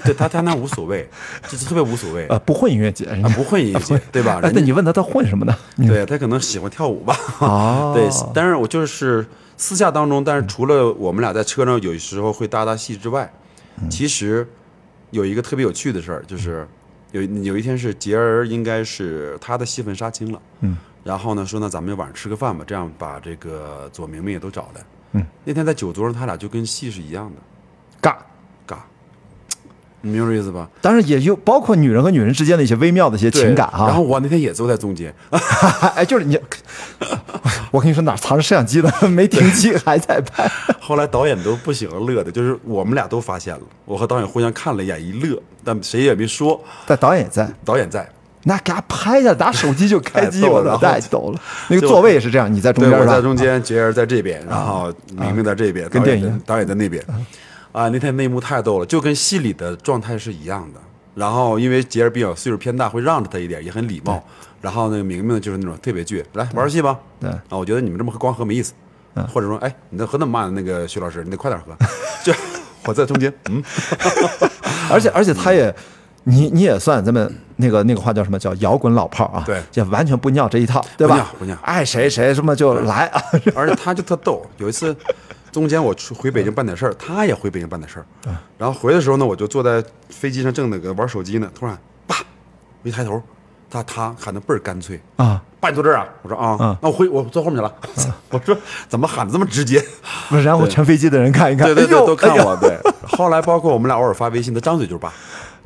对他他那无所谓，就是特别无所谓，呃，不混音乐节，啊不混音乐节，对吧？哎，那你问他他混什么呢？对他可能喜欢跳舞吧，哦，对，但是我就是私下当中，但是除了我们俩在车上有时候会搭搭戏之外，其实有一个特别有趣的事儿，就是有有一天是杰儿应该是他的戏份杀青了，嗯，然后呢说那咱们晚上吃个饭吧，这样把这个左明明也都找来，嗯，那天在酒桌上他俩就跟戏是一样的，尬。尬，你明白这意思吧？当然也就包括女人和女人之间的一些微妙的一些情感哈。然后我那天也坐在中间，哎，就是你，我跟你说哪藏着摄像机呢？没停机还在拍。后来导演都不行了，乐的，就是我们俩都发现了，我和导演互相看了一眼，一乐，但谁也没说。但导演也在，导演在，那给他拍下，拿手机就开机，我操，太逗了然后太逗了。那个座位也是这样，你在中，间？我在中间，杰儿在这边，然后明明在这边，跟电影导演在那边。啊，那天内幕太逗了，就跟戏里的状态是一样的。然后因为杰儿比较岁数偏大，会让着他一点，也很礼貌。然后那个明明就是那种特别倔，来玩游戏吧。对啊，我觉得你们这么喝光喝没意思。或者说，哎，你这喝那么慢，那个徐老师，你得快点喝。就 我在中间，嗯，而且而且他也，你你也算咱们那个那个话叫什么叫摇滚老炮啊？对就完全不尿这一套，对吧？不尿不尿爱谁谁什么就来啊！而且他就特逗。有一次，中间我出回北京办点事儿，他也回北京办点事儿。然后回的时候呢，我就坐在飞机上正那个玩手机呢，突然，叭，我一抬头，他他喊的倍儿干脆。啊，爸你坐这儿啊，我说啊，嗯。那我回我坐后面去了，我说怎么喊的这么直接？不是，然后全飞机的人看一看，对对对，都看我。对，后来包括我们俩偶尔发微信，他张嘴就是爸，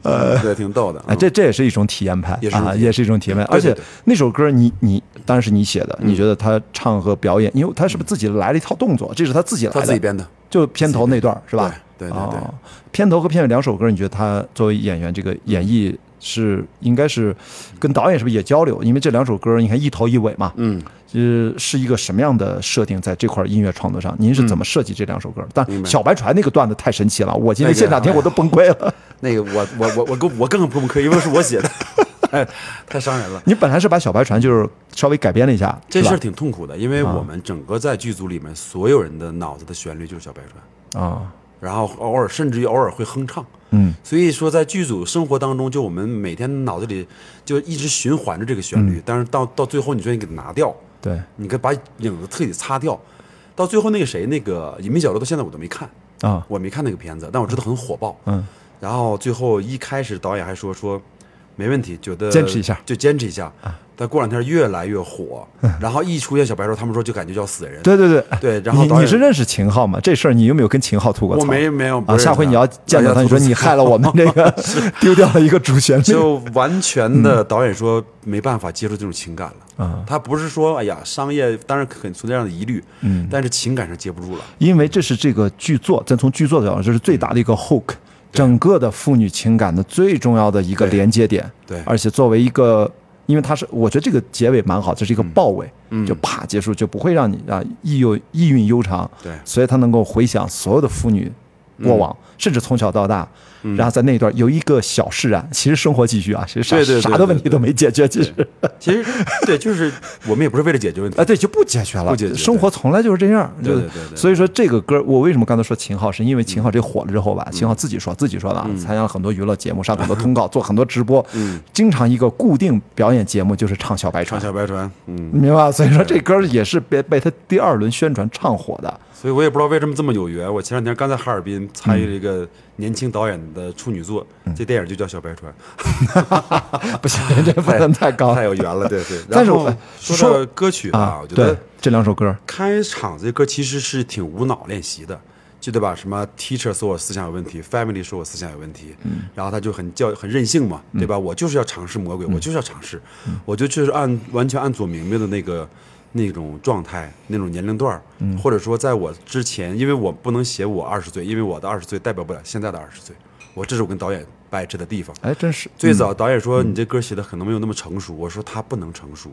呃，对，挺逗的。哎，这这也是一种体验派啊，也是一种体验也是一种体验派。而且那首歌你你当然是你写的，你觉得他唱和表演，因为他是不是自己来了一套动作？这是他自己来的，他自己编的，就片头那段是吧？对对对对哦片头和片尾两首歌，你觉得他作为演员这个演绎是应该是跟导演是不是也交流？因为这两首歌你看一头一尾嘛，嗯，呃，是一个什么样的设定在这块音乐创作上？您是怎么设计这两首歌？但小白船那个段子太神奇了，我今天那个现场听我都崩溃了。那个我我我我更我更崩溃，因为是我写的，哎，太伤人了。你本来是把小白船就是稍微改编了一下，这事儿挺痛苦的，因为啊我们整个在剧组里面，所有人的脑子的旋律就是小白船，啊，然后偶尔甚至于偶尔会哼唱。嗯，所以说，在剧组生活当中，就我们每天脑子里就一直循环着这个旋律，但是到到最后，你说你给它拿掉，对。你给把影子彻底擦掉，到最后那个谁，那个《隐秘角落》到现在我都没看，啊，我没看那个片子，但我知道很火爆。嗯，然后最后一开始导演还说说没问题，觉得坚持一下就坚持一下。但过两天越来越火，然后一出现小白说，他们说就感觉要死人。对对对对然后你你是认识秦昊吗？这事儿你有没有跟秦昊吐过槽？我没没有不啊，下回你要见到他，你说你害了我们这个 丢掉了一个主旋律。就完全的导演说没办法接受这种情感了。啊他不是说哎呀商业当然很存在这样的疑虑，嗯，但是情感上接不住了。因为这是这个剧作，咱从剧作的角度，这是最大的一个 hook，整个的父女情感的最重要的一个连接点。对而且作为一个，因为它是，我觉得这个结尾蛮好，这是一个爆尾，嗯就啪结束，就不会让你啊意有意蕴悠长。对所以它能够回想所有的父女过往，甚至从小到大。嗯然后在那一段有一个小释然，其实生活继续啊，其实啥啥的问题都没解决，其实其实对，就是我们也不是为了解决问题 啊，，对，就不解决了。不解决生活从来就是这样。就对对对对所以说这个歌，我为什么刚才说秦昊，是因为秦嗯昊这火了之后吧，秦昊自己说自己说的啊，参加了很多娱乐节目，上很多 通告，做很多直播，嗯经常一个固定表演节目就是唱小白船唱，小白船，嗯，明白吧？所以说这歌也是被被他第二轮宣传唱火的。所以我也不知道为什么这么有缘。我前两天刚在哈尔滨参与了一个年轻导演的处女作，嗯这电影就叫《小白船》，不行，这不能太高 太有缘了，对对。但是我说说到歌曲啊，啊我！觉得这两首歌，开场这歌其实是挺无脑练习的，就得吧？什么 teacher 说我思想有问题，family 说我思想有问题，然后他就很教很任性嘛，对吧？我就是要尝试魔鬼，我就是要尝试，我就就是按完全按左明明的那个那种状态、那种年龄段儿，或者说在我之前，因为我不能写我二十岁，因为我的二十岁代表不了现在的二十岁，我这是我跟导演不爱吃的地方。哎，真是最早导演说你这歌写的可能没有那么成熟，我说他不能成熟，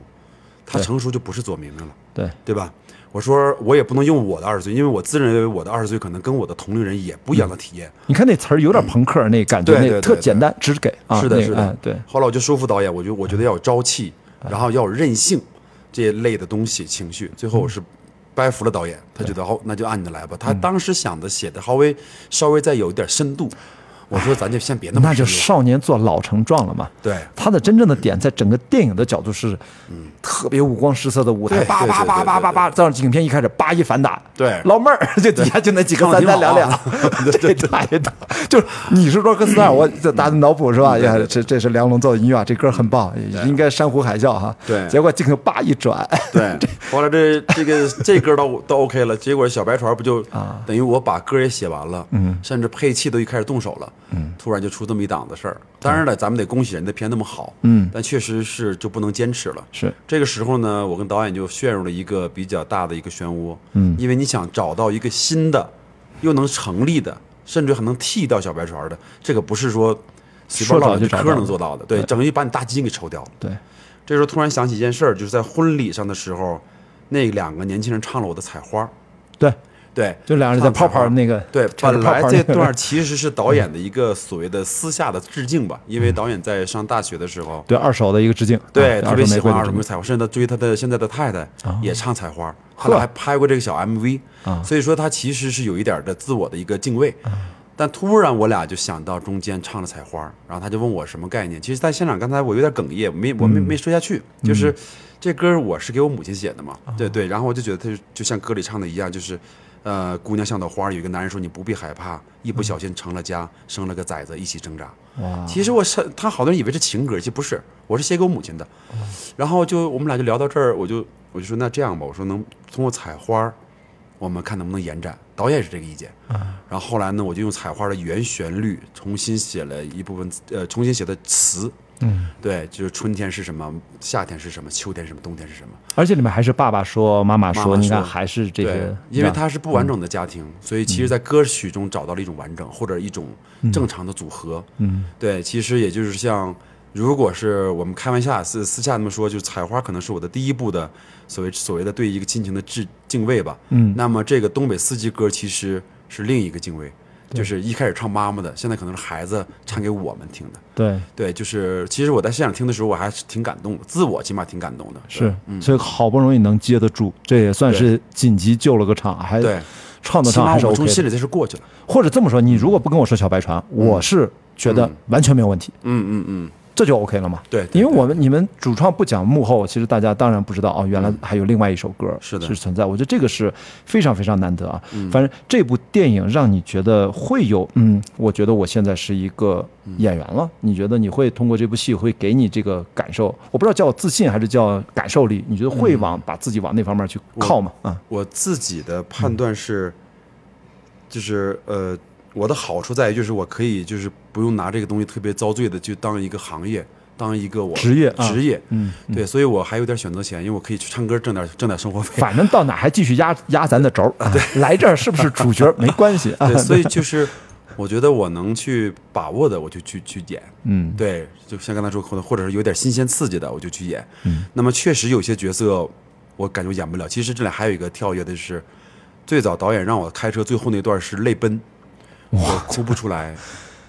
他成熟就不是左明明了。对，对吧？我说我也不能用我的二十岁，因为我自认为我的二十岁可能跟我的同龄人也不一样的体验。你看那词儿有点朋克那感觉，那特简单，只给啊，是的，是的，哎对，后来我就说服导演，我就我觉得要有朝气，然后要有韧性这一类的东西情绪。最后我是掰服了导演，他觉得好，那就按你的来吧。他当时想的写的稍微稍微再有一点深度。我说咱就先别那么那就少年做老成壮了嘛。对。他的真正的点在整个电影的角度是，特别五光十色的舞台，叭叭叭叭叭叭，这样影片一开始叭一反打，对。老妹儿 就底下就那几个三三两两，这太大，就是你是说哥斯达，我这大家脑补是吧？呀，这这是梁龙做的音乐啊，这歌很棒，应该山呼海啸哈。对。结果镜头叭一转，对，后来这这个这歌都都 OK 了，结果小白船不就等于我把歌也写完了，嗯，甚至配器都一开始动手了，嗯，突然就出这么一档子事儿。当然了，咱们得恭喜人家片那么好，嗯，但确实是就不能坚持了。是这个时候呢，我跟导演就陷入了一个比较大的一个漩涡，嗯，因为你想找到一个新的，又能成立的，甚至还能替掉小白船的，这个不是说随便说找唠两句嗑就找到能做到的，对，等于把你大基金给抽掉了。对，这时候突然想起一件事儿，就是在婚礼上的时候，那两个年轻人唱了我的《采花》。对，对，就两个人在泡泡那个对，本来这段其实是导演的一个所谓的私下的致敬吧，因为导演在上大学的时候，对二手的一个致敬，对，啊特别喜欢二手玫瑰的致敬二手玫瑰采花，甚至他追他的现在的太太也唱采花，后呵来还拍过这个小 MV，啊所以说他其实是有一点的自我的一个敬畏。但突然我俩就想到中间唱了采花，然后他就问我什么概念。其实，在现场刚才我有点哽咽，没我没没说下去，就是这歌我是给我母亲写的嘛，对对。然后我就觉得他就就像歌里唱的一样，就是呃，姑娘像朵花，有一个男人说你不必害怕，一不小心成了家，生了个崽子一起挣扎。哇，其实我是他，好多人以为是情歌，其实不是，我是写给我母亲的。然后就我们俩就聊到这儿，我就我就说那这样吧，我说能通过采花，我们看能不能延展。导演是这个意见。然后后来呢，我就用采花的原旋律重新写了一部分，呃，重新写的词。嗯，对，就是春天是什么，夏天是什么，秋天是什么，冬天是什么。而且里面还是爸爸说，妈妈说，妈妈说你看还是这对些，，因为它是不完整的家庭，所以其实，在歌曲中找到了一种完整或者一种正常的组合。嗯，对，其实也就是像，如果是我们开玩笑私私下那么说，就是采花可能是我的第一部的所谓所谓的对一个亲情的敬敬畏吧。嗯那么这个东北四季歌其实是另一个敬畏，就是一开始唱妈妈的，现在可能是孩子唱给我们听的。对，对，就是其实我在现场听的时候，我还是挺感动的，自我起码挺感动的。是，嗯，所以好不容易能接得住，这也算是紧急救了个场，还对，创得上还是我 OK。从心里这事过去了。或者这么说，你如果不跟我说小白船，我是觉得完全没有问题，嗯嗯嗯，这就 OK 了嘛。对，因为我们你们主创不讲幕后，其实大家当然不知道哦，原来还有另外一首歌是的是存在。我觉得这个是非常非常难得啊。嗯反正这部电影让你觉得会有，嗯，我觉得我现在是一个演员了。你觉得你会通过这部戏会给你这个感受？我不知道叫自信还是叫感受力？你觉得会往、把自己往那方面去靠吗？啊，我自己的判断是，就是呃，我的好处在于就是我可以就是不用拿这个东西特别遭罪的就当一个行业，当一个我职业啊职业，嗯，对，所以我还有点选择权，因为我可以去唱歌挣点挣点生活费。反正到哪还继续压压咱的轴儿、啊，来这儿是不是主角没关系 啊。对，所以就是我觉得我能去把握的，我就去去演。嗯对，就像刚才说，或者或者是有点新鲜刺激的，我就去演。嗯，那么确实有些角色我感觉演不了。其实这里还有一个跳跃的是，最早导演让我开车最后那段是泪奔，我哭不出来，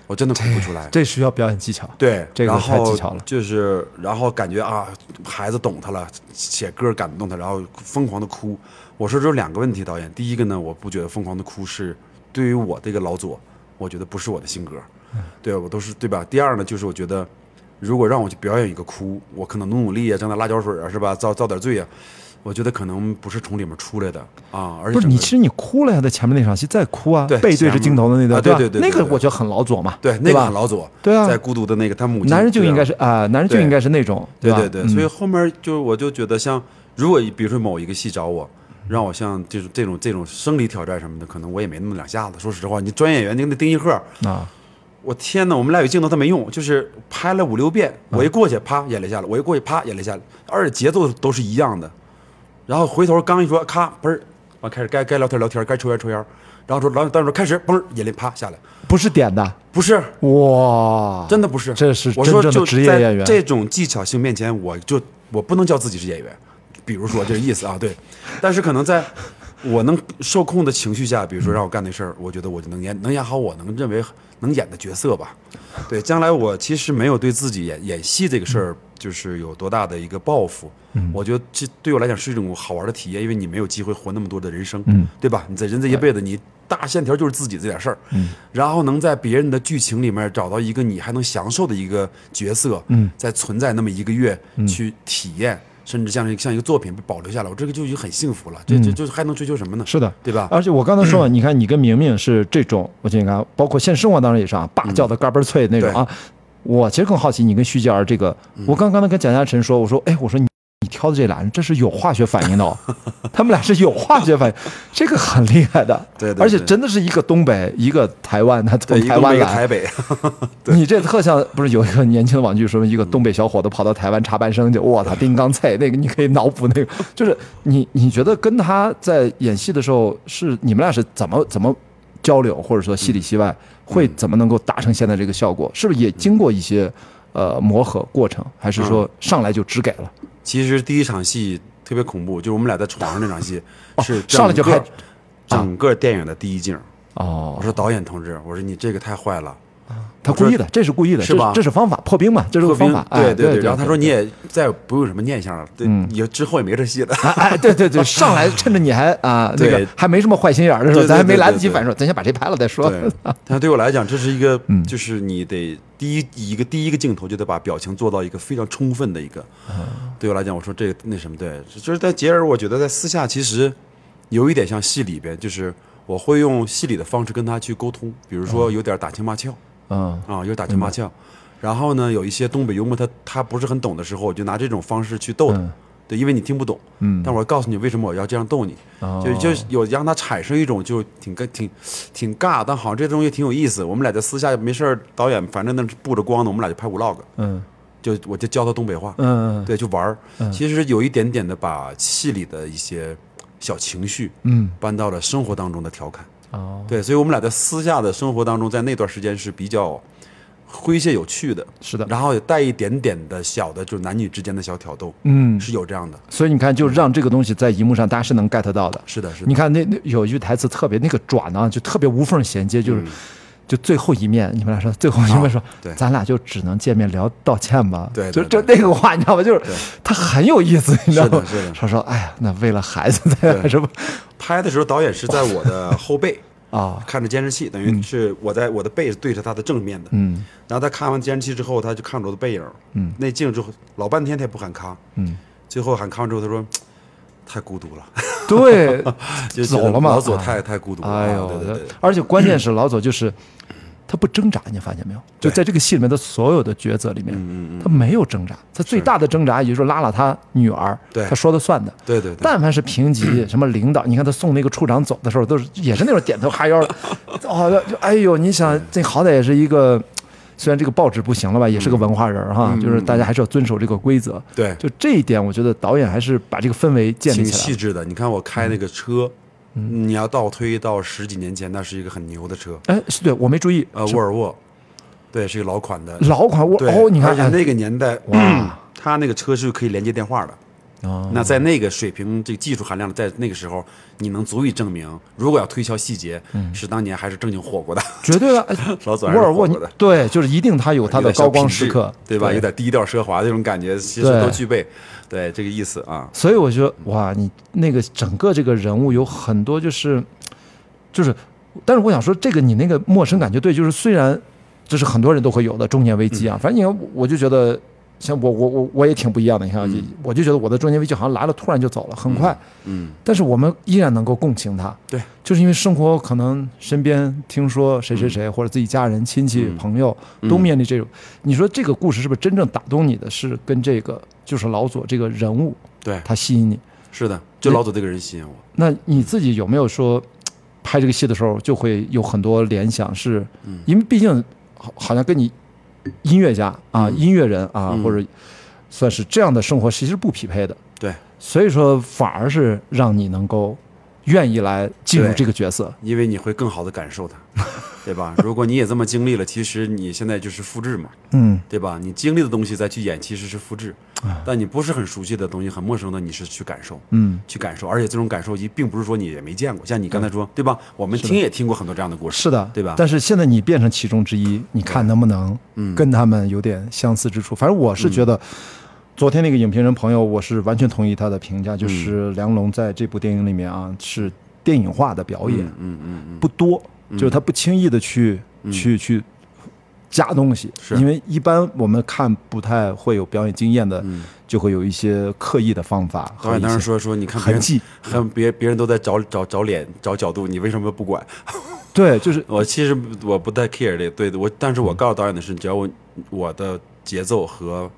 我真的哭不出来。这需要表演技巧。对，这个太技巧了就是，然后感觉啊，孩子懂他了，写歌感动他，然后疯狂的哭。我说这有两个问题，导演。第一个呢，我不觉得疯狂的哭是对于我这个老左，我觉得不是我的性格，嗯对我都是对吧？第二呢，就是我觉得如果让我去表演一个哭，我可能努努力啊，整点辣椒水啊，是吧？遭遭点罪啊，我觉得可能不是从里面出来的啊。而且不是你，其实你哭了呀，在前面那场戏再哭啊，对背对着镜头的那段，啊对吧对对对对对那个我觉得很老左嘛，对那个很老左，对啊在孤独的那个他母亲，男人就应该是啊，男人就应该是那种，吧？对对对，嗯所以后面就我就觉得像，如果比如说某一个戏找我，让我像就是这种这种生理挑战什么的，可能我也没那么两下子。说实话，你专业演员，你跟那丁一鹤，啊，我天哪，我们俩有镜头他没用，就是拍了五六遍，嗯我一过去啪眼泪下来，我一过去啪眼泪下来，而且节奏都是一样的。然后回头刚一说咔嘣儿，完开始该该聊天聊天，该抽烟抽烟，然后说导演导演说开始嘣儿眼泪啪下来，不是点的，不是。哇，真的不是，这是我说的职业在演员。这种技巧性面前，我就我不能叫自己是演员，比如说这个意思啊，对。但是可能在我能受控的情绪下，比如说让我干那事儿，我觉得我就能演能演好我能认为能演的角色吧。对，将来我其实没有对自己演演戏这个事儿就是有多大的一个抱负。嗯我觉得这对我来讲是一种好玩的体验，因为你没有机会活那么多的人生，嗯对吧？你在人这一辈子，你大线条就是自己这点事儿，嗯然后能在别人的剧情里面找到一个你还能享受的一个角色，嗯在存在那么一个月去体验，甚至像像一个作品被保留下来，我这个就已经很幸福了。这这就是还能追求什么呢？嗯是的。对吧？而且我刚才说了，你看你跟明明是这种，我觉得你看，包括现实生活当中也是啊，爸叫的嘎嘣脆那种啊。我其实更好奇，你跟徐佳儿这个，我刚刚才跟蒋嘉诚说，我说，哎，我说你你挑的这俩人，这是有化学反应的哦，他们俩是有化学反应，这个很厉害的。对对对。而且真的是一个东北，一个台湾，他从台湾来，台北，你这特像不是有一个年轻的网剧说一个东北小伙子跑到台湾插班生去，我操，丁刚菜那个你可以脑补那个，就是你你觉得跟他在演戏的时候是你们俩是怎么怎么交流，或者说戏里戏外会怎么能够达成现在这个效果？是不是也经过一些呃磨合过程，还是说上来就只改了？其实第一场戏特别恐怖，就是我们俩在床上那场戏，是哦上来就拍整个电影的第一镜。哦我，说导演同志，我说你这个太坏了，他故意的，这是故意的，是吧这这是方法，破冰嘛，这是个方法。哎对对对。然后他说你也。再不用什么念想了，对，也之后也没这戏了。哎哎，对对对，上来趁着你还啊 那个对还没什么坏心眼儿的时候，咱还没来得及反应，咱先把这拍了再说。对，但对我来讲，这是一个，嗯就是你得第一一个第一个镜头就得把表情做到一个非常充分的一个。嗯对我来讲，我说这个那什么，对，就是在杰尔，我觉得在私下其实有一点像戏里边，就是我会用戏里的方式跟他去沟通，比如说有点打情骂俏嗯啊，有点打情骂俏。然后呢，有一些东北幽默，他他不是很懂的时候，我就拿这种方式去逗他。嗯对，因为你听不懂，嗯但我告诉你为什么我要这样逗你，哦就就有让他产生一种就挺跟挺挺尬，但好像这东西挺有意思。我们俩在私下没事儿，导演反正那布着光呢，我们俩就拍 vlog，嗯就我就教他东北话，嗯对，就玩儿。其实有一点点的把戏里的一些小情绪嗯搬到了生活当中的调侃，哦，对，所以我们俩在私下的生活当中，在那段时间是比较诙谐有趣的，是的，然后也带一点点的小的，就是男女之间的小挑逗，嗯，是有这样的，所以你看，就让这个东西在荧幕上大家是能 get 到的。是的，是的。你。看那那有一句台词特别，那个转呢就特别无缝衔接，就是、就最后一面，你们俩说最后一面说，咱俩就只能见面聊道歉吧。对就就那个话，你知道吗？就是他很有意思，你知道吗？是的是的。说说，哎呀，那为了孩子，咱还是不拍的时候，导演是在我的后背 啊，看着监视器，等于是我在我的背是对着他的正面的。嗯。然后他看完监视器之后，他就看着我的背影，嗯，那镜之后老半天他也不喊咔，嗯，最后喊咔完之后，他说 太孤独了，对，就走了嘛。老左啊太太孤独了，哎呦，对，而且关键是老左就是他不挣扎，你发现没有？就在这个戏里面的所有的抉择里面，他没有挣扎，他最大的挣扎也就是拉拉他女儿，对他说了算的。对对对，但凡是评级 什么领导，你看他送那个处长走的时候，都是也是那种点头哈腰的，哦，就哎呦，你想这好歹也是一个，虽然这个报纸不行了吧，也是个文化人哈，嗯就是大家还是要遵守这个规则。对就这一点，我觉得导演还是把这个氛围建立挺起来了。细致的。你看我开那个车，你要倒推到十几年前，那是一个很牛的车，哎，是对我没注意，呃，沃尔沃，对，是一个老款的，老款我对，哦，你看而且那个年代，哇，它那个车是可以连接电话的。哦那在那个水平、这个技术含量，在那个时候，你能足以证明，如果要推销细节，是当年还是正经火过的。绝对了，哎老早还是沃尔沃你火的，对，就是一定它有它的高光时刻，对吧？有点低调奢华这种感觉，其实都具备，对这个意思啊。所以我觉得哇，你那个整个这个人物有很多就是就是，但是我想说，这个你那个陌生感觉对，就是虽然这是很多人都会有的中年危机啊，反正你看，我就觉得。像我我我我也挺不一样的，你看，我就觉得我的中年危机好像来了，突然就走了，很快。嗯，但是我们依然能够共情他，对，就是因为生活可能身边听说谁谁谁、或者自己家人、亲戚、嗯朋友都面临这种，你说这个故事是不是真正打动你的是跟这个就是老左这个人物对，他吸引你？是的，就老左这个人吸引我。那你自己有没有说拍这个戏的时候就会有很多联想是？嗯因为毕竟好好像跟你音乐家啊、音乐人啊，嗯。或者算是这样的生活其实不匹配的。对，所以说反而是让你能够愿意来进入这个角色。因为你会更好的感受它，对吧？如果你也这么经历了，其实你现在就是复制嘛，嗯，对吧？你经历的东西再去演，其实是复制，但你不是很熟悉的东西，很陌生的，你是去感受，嗯，去感受，而且这种感受一并不是说你也没见过，像你刚才说，对吧？我们听也听过很多这样的故事，是的，对吧？但是现在你变成其中之一，你看能不能嗯跟他们有点相似之处？反正我是觉得，昨天那个影评人朋友，我是完全同意他的评价，嗯。就是梁龙在这部电影里面啊，是电影化的表演，嗯嗯嗯不多，就是他不轻易的去、去去加东西，是。因为一般我们看不太会有表演经验的，嗯，就会有一些刻意的方法导演当时说说，你看痕迹。看别别人都在找找找脸找角度，你为什么不管？对，就是我其实我不太 care 这个，对我，但是我告诉导演的是，只要我我的节奏和比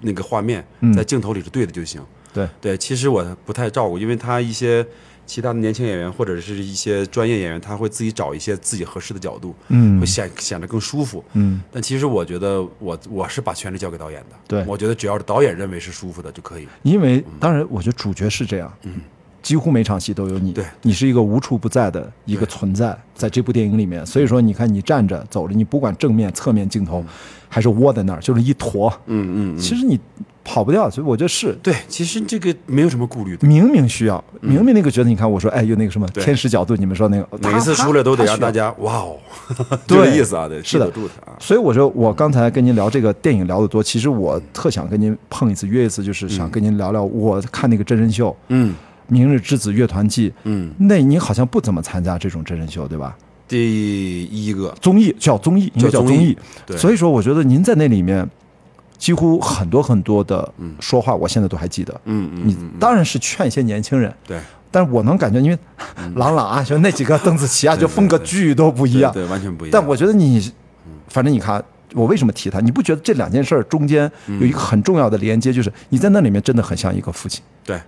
那个画面嗯。在镜头里是对的就行。对。对，其实我不太照顾，因为他一些其他的年轻演员或者是一些专业演员，他会自己找一些自己合适的角度，嗯。会显显得更舒服。嗯，但其实我觉得我我是把权力交给导演的，对。我觉得只要是导演认为是舒服的就可以。因为当然，我觉得主角是这样，嗯，几乎每场戏都有你，对。你是一个无处不在的一个存在，在这部电影里面。所以说，你看你站着走着，你不管正面、侧面镜头，还是窝在那儿，就是一坨，嗯嗯嗯，其实你跑不掉。所以我觉得是对，其实这个没有什么顾虑的。明明需要，明明那个角色，你看我说，哎，有那个什么天使角度，你们说那个，每一次出来都得让大。家哇哦，这 个对意思啊，对，是的住他啊。所以我说，我刚才跟您聊这个电影聊得多，其实我特想跟您碰一次、约一次，就是想跟您聊聊我看那个真人秀《嗯明日之子乐团季》。嗯，那你好像不怎么参加这种真人秀，对吧？第一个综艺叫综艺，应该叫综艺。对，所以说，我觉得您在那里面几乎很多很多的说话，我现在都还记得。嗯嗯，你嗯当然是劝一些年轻人，对但是我能感觉，因为郎朗啊，就那几个邓紫棋啊，就风格巨都不一样。对，完全不一样。但我觉得你，反正你看，我为什么提他？你不觉得这两件事中间有一个很重要的连接，就是你在那里面真的很像一个父亲。对。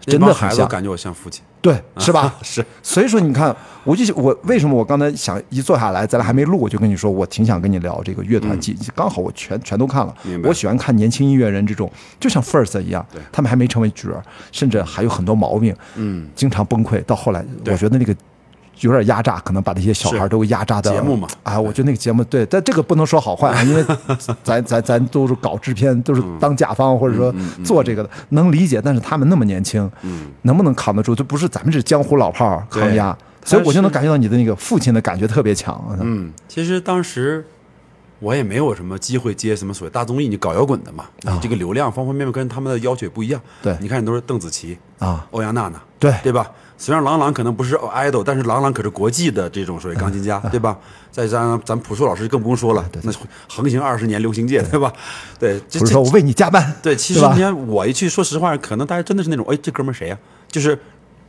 真的很像，感觉我像父亲，对，是吧？是，所以说你看，我就我为什么我刚才想一坐下来，咱俩还没录，我就跟你说，我挺想跟你聊这个乐团季，刚好我全全都看了。我喜欢看年轻音乐人这种，就像 First 一样，他们还没成为角儿，甚至还有很多毛病，嗯，经常崩溃。到后来，我觉得那个。有点压榨，可能把这些小孩都压榨的节目嘛。啊，我觉得那个节目对，但这个不能说好坏啊，因为咱咱咱都是搞制片，都是当甲方或者说做这个的，能理解。但是他们那么年轻，能不能扛得住？这不是咱们这江湖老炮儿抗压，所以我就能感觉到你的那个父亲的感觉特别强。嗯，其实当时我也没有什么机会接什么所谓大综艺，你搞摇滚的嘛，你这个流量方方面面跟他们的要求也不一样。对，你看你都是邓紫棋啊，欧阳娜娜，对对吧？虽然郎朗可能不是 idol，但是郎朗可是国际的这种所谓钢琴家，对吧？再加上咱朴树老师更不用说了，那横行二十年流行界，对吧？对，不是说我为你加班。对，其实你看我一去，说实话，可能大家真的是那种，哎，这哥们谁呀？就是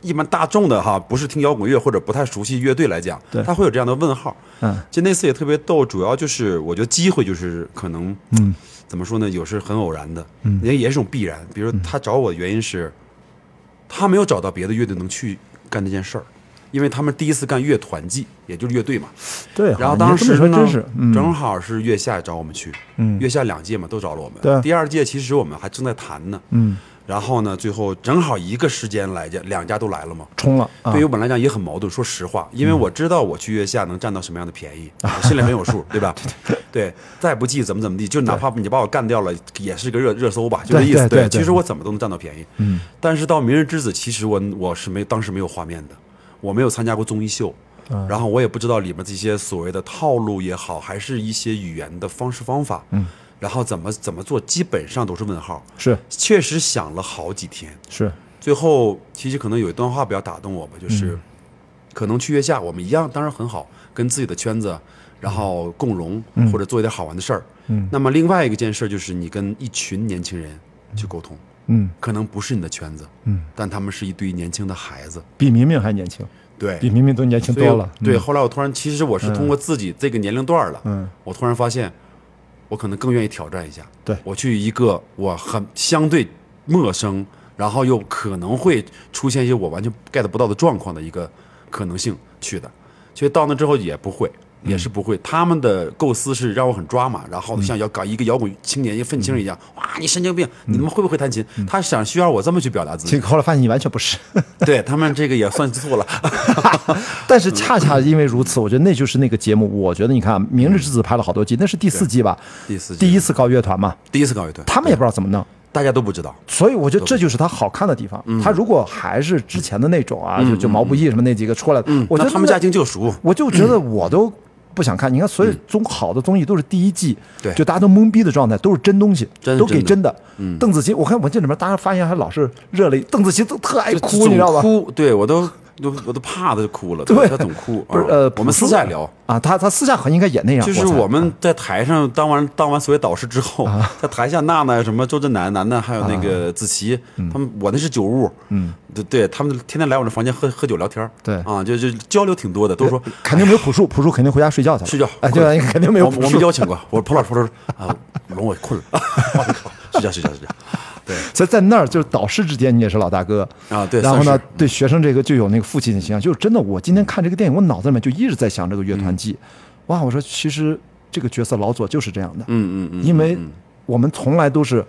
一般大众的哈，不是听摇滚乐或者不太熟悉乐队来讲，他会有这样的问号。嗯，就那次也特别逗，主要就是我觉得机会就是可能，嗯，怎么说呢？有时很偶然的，嗯，也也是种必然。比如他找我的原因是。他没有找到别的乐队能去干这件事儿，因为他们第一次干乐团季，也就是乐队嘛。对。然后当时呢，正好是月下找我们去，嗯，月下两届嘛，都找了我们。对。第二届其实我们还正在谈呢，嗯。然后呢，最后正好一个时间来家，两家都来了嘛，冲了。对于我们来讲也很矛盾，说实话，因为我知道我去月下能占到什么样的便宜，我 心里很有数，对吧？对，再不济怎么怎么地，就哪怕你把我干掉了，也是个热热搜吧，就这意思。对，其实我怎么都能占到便宜。嗯。但是到《明日之子》，其实我我是没当时没有画面的，我没有参加过综艺秀，然后我也不知道里面这些所谓的套路也好，还是一些语言的方式方法。嗯。然后怎么怎么做，基本上都是问号。是，确实想了好几天。是，最后其实可能有一段话比较打动我吧，就是，可能去月下我们一样，当然很好，跟自己的圈子，然后共荣或者做一点好玩的事儿。嗯。那么另外一个件事就是你跟一群年轻人去沟通。嗯。可能不是你的圈子。嗯。但他们是一堆年轻的孩子。比明明还年轻。对。比明明都年轻多了。对。后来我突然，其实我是通过自己这个年龄段了。嗯。我突然发现。我可能更愿意挑战一下，对。我去一个我很相对陌生，然后又可能会出现一些我完全 get 不到的状况的一个可能性去的，其实到那之后也不会。也是不会，他们的构思是让我很抓马，然后像要搞一个摇滚青年、一个愤青一样，哇，你神经病，你他妈会不会弹琴？他想需要我这么去表达自己。后来发现你完全不是，对他们这个也算错了。但是恰恰因为如此，我觉得那就是那个节目。我觉得你看《明日之子》拍了好多季，那是第四季吧？第四季第一次搞乐团嘛？第一次搞乐团，他们也不知道怎么弄，大家都不知道。所以我觉得这就是他好看的地方。他如果还是之前的那种啊，就就毛不易什么那几个出来的，我觉得他们家境就熟。我就觉得我都。不想看，你看所有综好的综艺都是第一季，对，就大家都懵逼的状态，都是真东西，都给真的。嗯，邓紫棋，我看我这里面大家发现还老是热泪，邓紫棋都特爱哭，你知道吧？哭，对我都。都我都怕他就哭了，对，他总哭。不是呃，我们私下聊啊，他他私下很应该也那样。就是我们在台上当完当完所谓导师之后，在台下娜娜什么周震南楠楠还有那个子琪，他们我那是酒屋，嗯，对对，他们天天来我这房间喝喝酒聊天，对啊，就就交流挺多的，都说肯定没有朴树，朴树肯定回家睡觉去了，睡觉，哎，对，肯定没有。我们邀请过，我说朴老师，朴老师啊，龙我困了，睡觉睡觉睡觉。对，所以在那儿就是导师之间，你也是老大哥啊。对，然后呢，对学生这个就有那个父亲的形象。就是真的，我今天看这个电影，我脑子里面就一直在想这个乐团季。哇，我说其实这个角色老左就是这样的。嗯嗯嗯。因为我们从来都是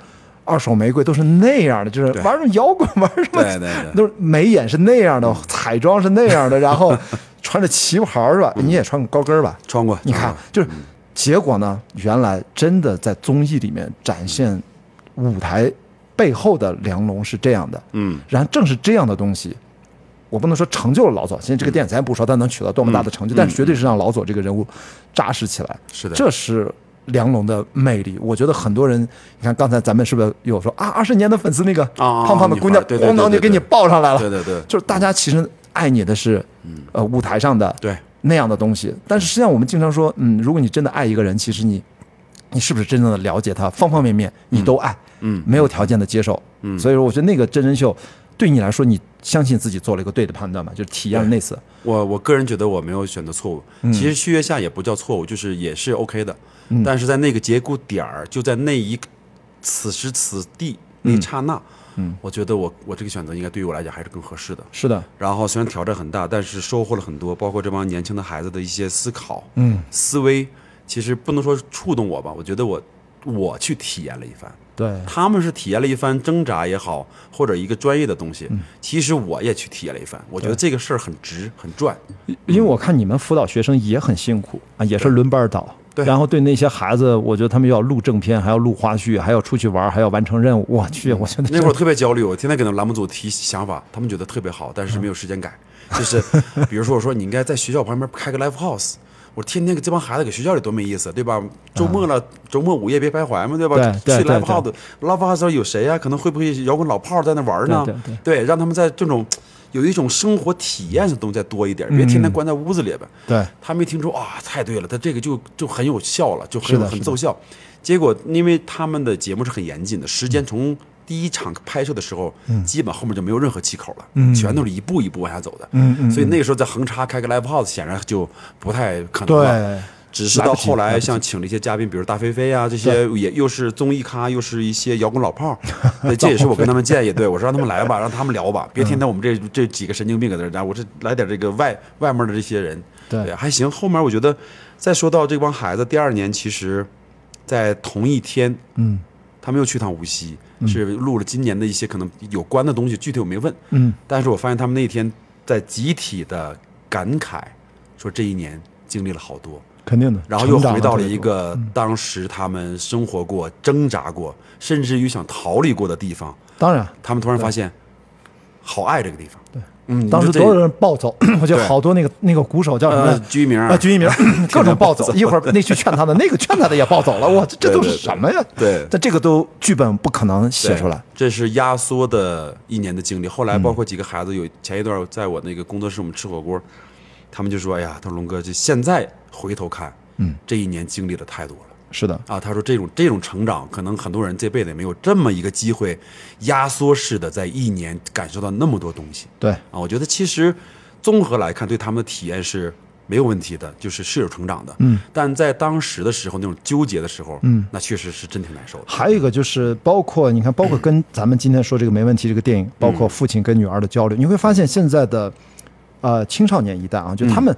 二手玫瑰，都是那样的，就是玩什么摇滚，玩什么，对对对，都是眉眼是那样的，彩妆是那样的，然后 穿着旗袍是吧？你也穿过高跟吧？穿过。你看，就是结果呢，原来真的在综艺里面展现舞台。背后的梁龙是这样的，嗯，然后正是这样的东西，我不能说成就了老左，现在这个电影咱也不说他能取得多么大的成就，但绝对是让老左这个人物扎实起来。是的，这是梁龙的魅力。我觉得很多人，你看刚才咱们是不是有说啊，二十年的粉丝那个胖胖的姑娘，咣当就给你抱上来了。对对对，就是大家其实爱你的是，呃，舞台上的对那样的东西。但是实际上我们经常说，嗯，如果你真的爱一个人，其实你。你是不是真正的了解他方方面面？你都爱，嗯，没有条件的接受，嗯，所以说我觉得那个真人秀，对你来说，你相信自己做了一个对的判断吗？就是体验了那次，我我个人觉得我没有选择错误。嗯。其实续约下也不叫错误，就是也是 OK 的。但是在那个节骨点儿，就在那一此时此地那一刹那，嗯，我觉得我我这个选择应该对于我来讲还是更合适的。是的，然后虽然挑战很大，但是收获了很多，包括这帮年轻的孩子的一些思考、嗯，思维，其实不能说触动我吧，我觉得我我去体验了一番。对，他们是体验了一番挣扎也好，或者一个专业的东西，嗯其实我也去体验了一番。我觉得这个事儿很值，很赚。因为我看你们辅导学生也很辛苦啊，也是轮班倒。对然后对那些孩子，我觉得他们要录正片，还要录花絮，还要出去玩，还要完成任务。我去，我觉得那会儿特别焦虑，我天天给那栏目组提想法，他们觉得特别好，但是没有时间改。就是比如说，我说你应该在学校旁边开个 live house，我天天给这帮孩子给学校里多没意思，对吧？周末了，周末午夜别徘徊嘛，对吧？去对对对 live house，live house 时候有谁呀、可能会不会摇滚老炮在那玩呢？对对让他们在这种有一种生活体验的东西再多一点，别天天关在屋子里呗。对他们一听出啊，太对了，他这个就就很有效了，就很很奏效。结果因为他们的节目是很严谨的，时间从第一场拍摄的时候，基本后面就没有任何气口了，全都是一步一步往下走的。嗯嗯所以那个时候在横插开个 live house，显然就不太可能了。对，只是到后来像请了一些嘉宾，比如大飞飞啊，这些也又是综艺咖，又是一些摇滚老炮儿，对，这也是我跟他们建议，对我说让他们来吧，让他们聊吧，别天天我们这这几个神经病搁这儿讲，我这来点这个外外面的这些人，对还行。后面我觉得再说到这帮孩子，第二年其实，在同一天，嗯。他们又去趟无锡，是录了今年的一些可能有关的东西，具体我没问，嗯，但是我发现他们那天在集体的感慨，说这一年经历了好多。肯定的。然后又回到了一个当时他们生活过、挣扎过，甚至于想逃离过的地方。当然，他们突然发现，好爱这个地方。对，嗯，当时所有人暴走，我觉得好多那个那个鼓手叫什么呃来？居民啊，鞠一鸣，各种暴走。一会儿那去劝他的，那个劝他的也暴走了。哇，这这都是什么呀？对但这个都剧本不可能写出来。这是压缩的一年的经历。后来嗯包括几个孩子有前一段在我那个工作室我们吃火锅，他们就说：“哎呀，他说龙哥，就现在回头看，嗯，这一年经历的太多了。”是的，啊，他说这种这种成长，可能很多人这辈子也没有这么一个机会，压缩式的在一年感受到那么多东西对，啊。我觉得其实综合来看，对他们的体验是没有问题的，就是是有成长的。嗯，但在当时的时候，那种纠结的时候，嗯，那确实是真挺难受的。还有一个就是，包括你看，包括跟咱们今天说这个没问题这个电影，包括父亲跟女儿的交流，你会发现现在的呃青少年一代啊，就他们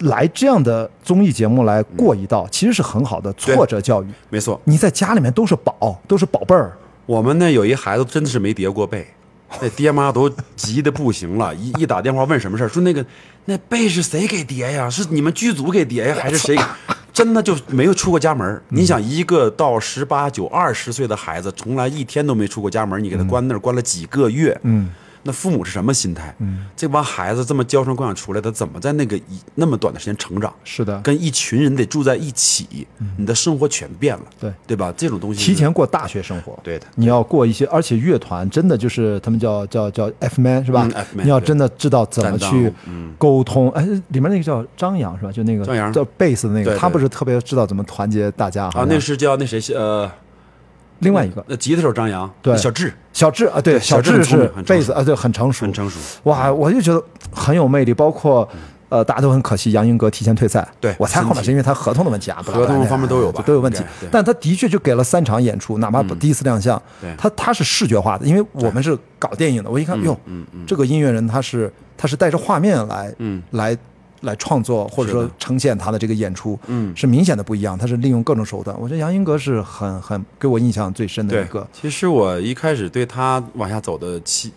来这样的综艺节目来过一道，其实是很好的挫折教育。没错，你在家里面都是宝，都是宝贝儿，我们呢有一孩子真的是没叠过被，那爹妈都急得不行了，一一打电话问什么事儿，说那个那被是谁给叠呀？是你们剧组给叠呀，还是谁给？真的就没有出过家门儿。你想，一个到十八九、二十岁的孩子，从来一天都没出过家门儿，你给他关那儿关了几个月，嗯，那父母是什么心态？嗯，这帮孩子这么娇生惯养出来的，怎么在那个一那么短的时间成长？是的，跟一群人得住在一起，你的生活全变了，对对吧？这种东西提前过大学生活。对的。你要过一些，而且乐团真的就是他们叫叫叫 F man 是吧？嗯，F man，你要真的知道怎么去嗯沟通。哎，里面那个叫张扬是吧？就那个张扬叫贝斯的那个，对对他不是特别知道怎么团结大家好啊，那是叫那谁呃，另外一个那吉他手张扬，对小智小智啊，对，小智智是很聪明很成熟贝斯啊，对，很成熟，很成熟。哇，我就觉得很有魅力，包括。呃，大家都很可惜，杨英格提前退赛。对我猜后面是因为他合同的问题啊，合同方面都有吧都有问题。但他的确就给了三场演出，哪怕第一次亮相，对他他是视觉化的，因为我们是搞电影的，我一看，哟，这个音乐人他是他是带着画面来，嗯来来创作或者说呈现他的这个演出，嗯。是明显的不一样，他是利用各种手段。我觉得杨英格是很很给我印象最深的一个，，其实我一开始对他往下走的期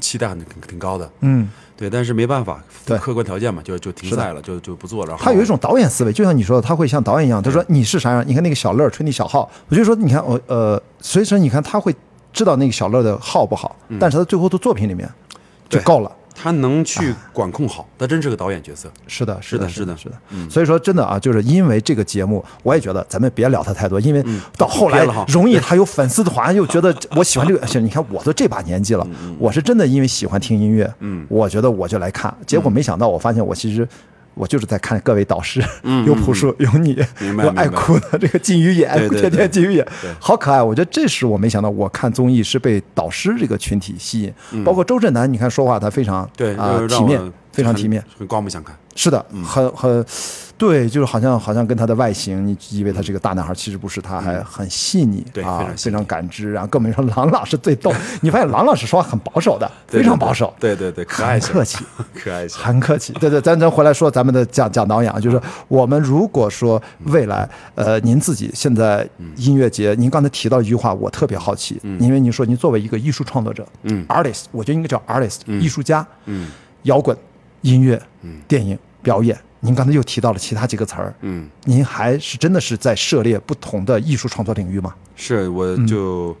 期待很挺挺高的，嗯，对，但是没办法，对。客观条件嘛，就就停赛了，就就不做了。然后他有一种导演思维，就像你说的，他会像导演一样，他说你是啥样？你看那个小乐吹那小号，我就说你看我呃，所以说你看他会知道那个小乐的号不好，但是他最后的作品里面就够了。他能去管控好，他真是个导演角色。是的，是的是的，是的。所以说，真的啊，就是因为这个节目，我也觉得咱们别聊他太多，因为到后来容易他有粉丝团，又觉得我喜欢这个。行，你看我都这把年纪了，我是真的因为喜欢听音乐，嗯我觉得我就来看。结果没想到，我发现我其实我就是在看各位导师，嗯有朴树，有你，有爱哭的这个金鱼眼，对对天天金鱼眼，好可爱。我觉得这是我没想到，我看综艺是被导师这个群体吸引，包括周震南，你看说话他非常嗯对，体面，非常体面。，很刮目相看。是的，很很，对，就是好像好像跟他的外形，你以为他是个大男孩，其实不是，他还很细腻，啊对非，常非常感知，然后更别说郎老师最逗，你发现郎老师说话很保守的，对非常保守，对对对，可爱客气，可爱。很客气。对对，咱咱回来说咱们的讲讲导演啊，就是我们如果说未来，呃，您自己现在音乐节，您刚才提到一句话，我特别好奇，因为您说您作为一个艺术创作者，嗯，artist，我觉得应该叫 artist，艺术家，嗯。摇滚、音乐、电影、表演。您刚才又提到了其他几个词儿，嗯，您还是真的是在涉猎不同的艺术创作领域吗？是，我嗯就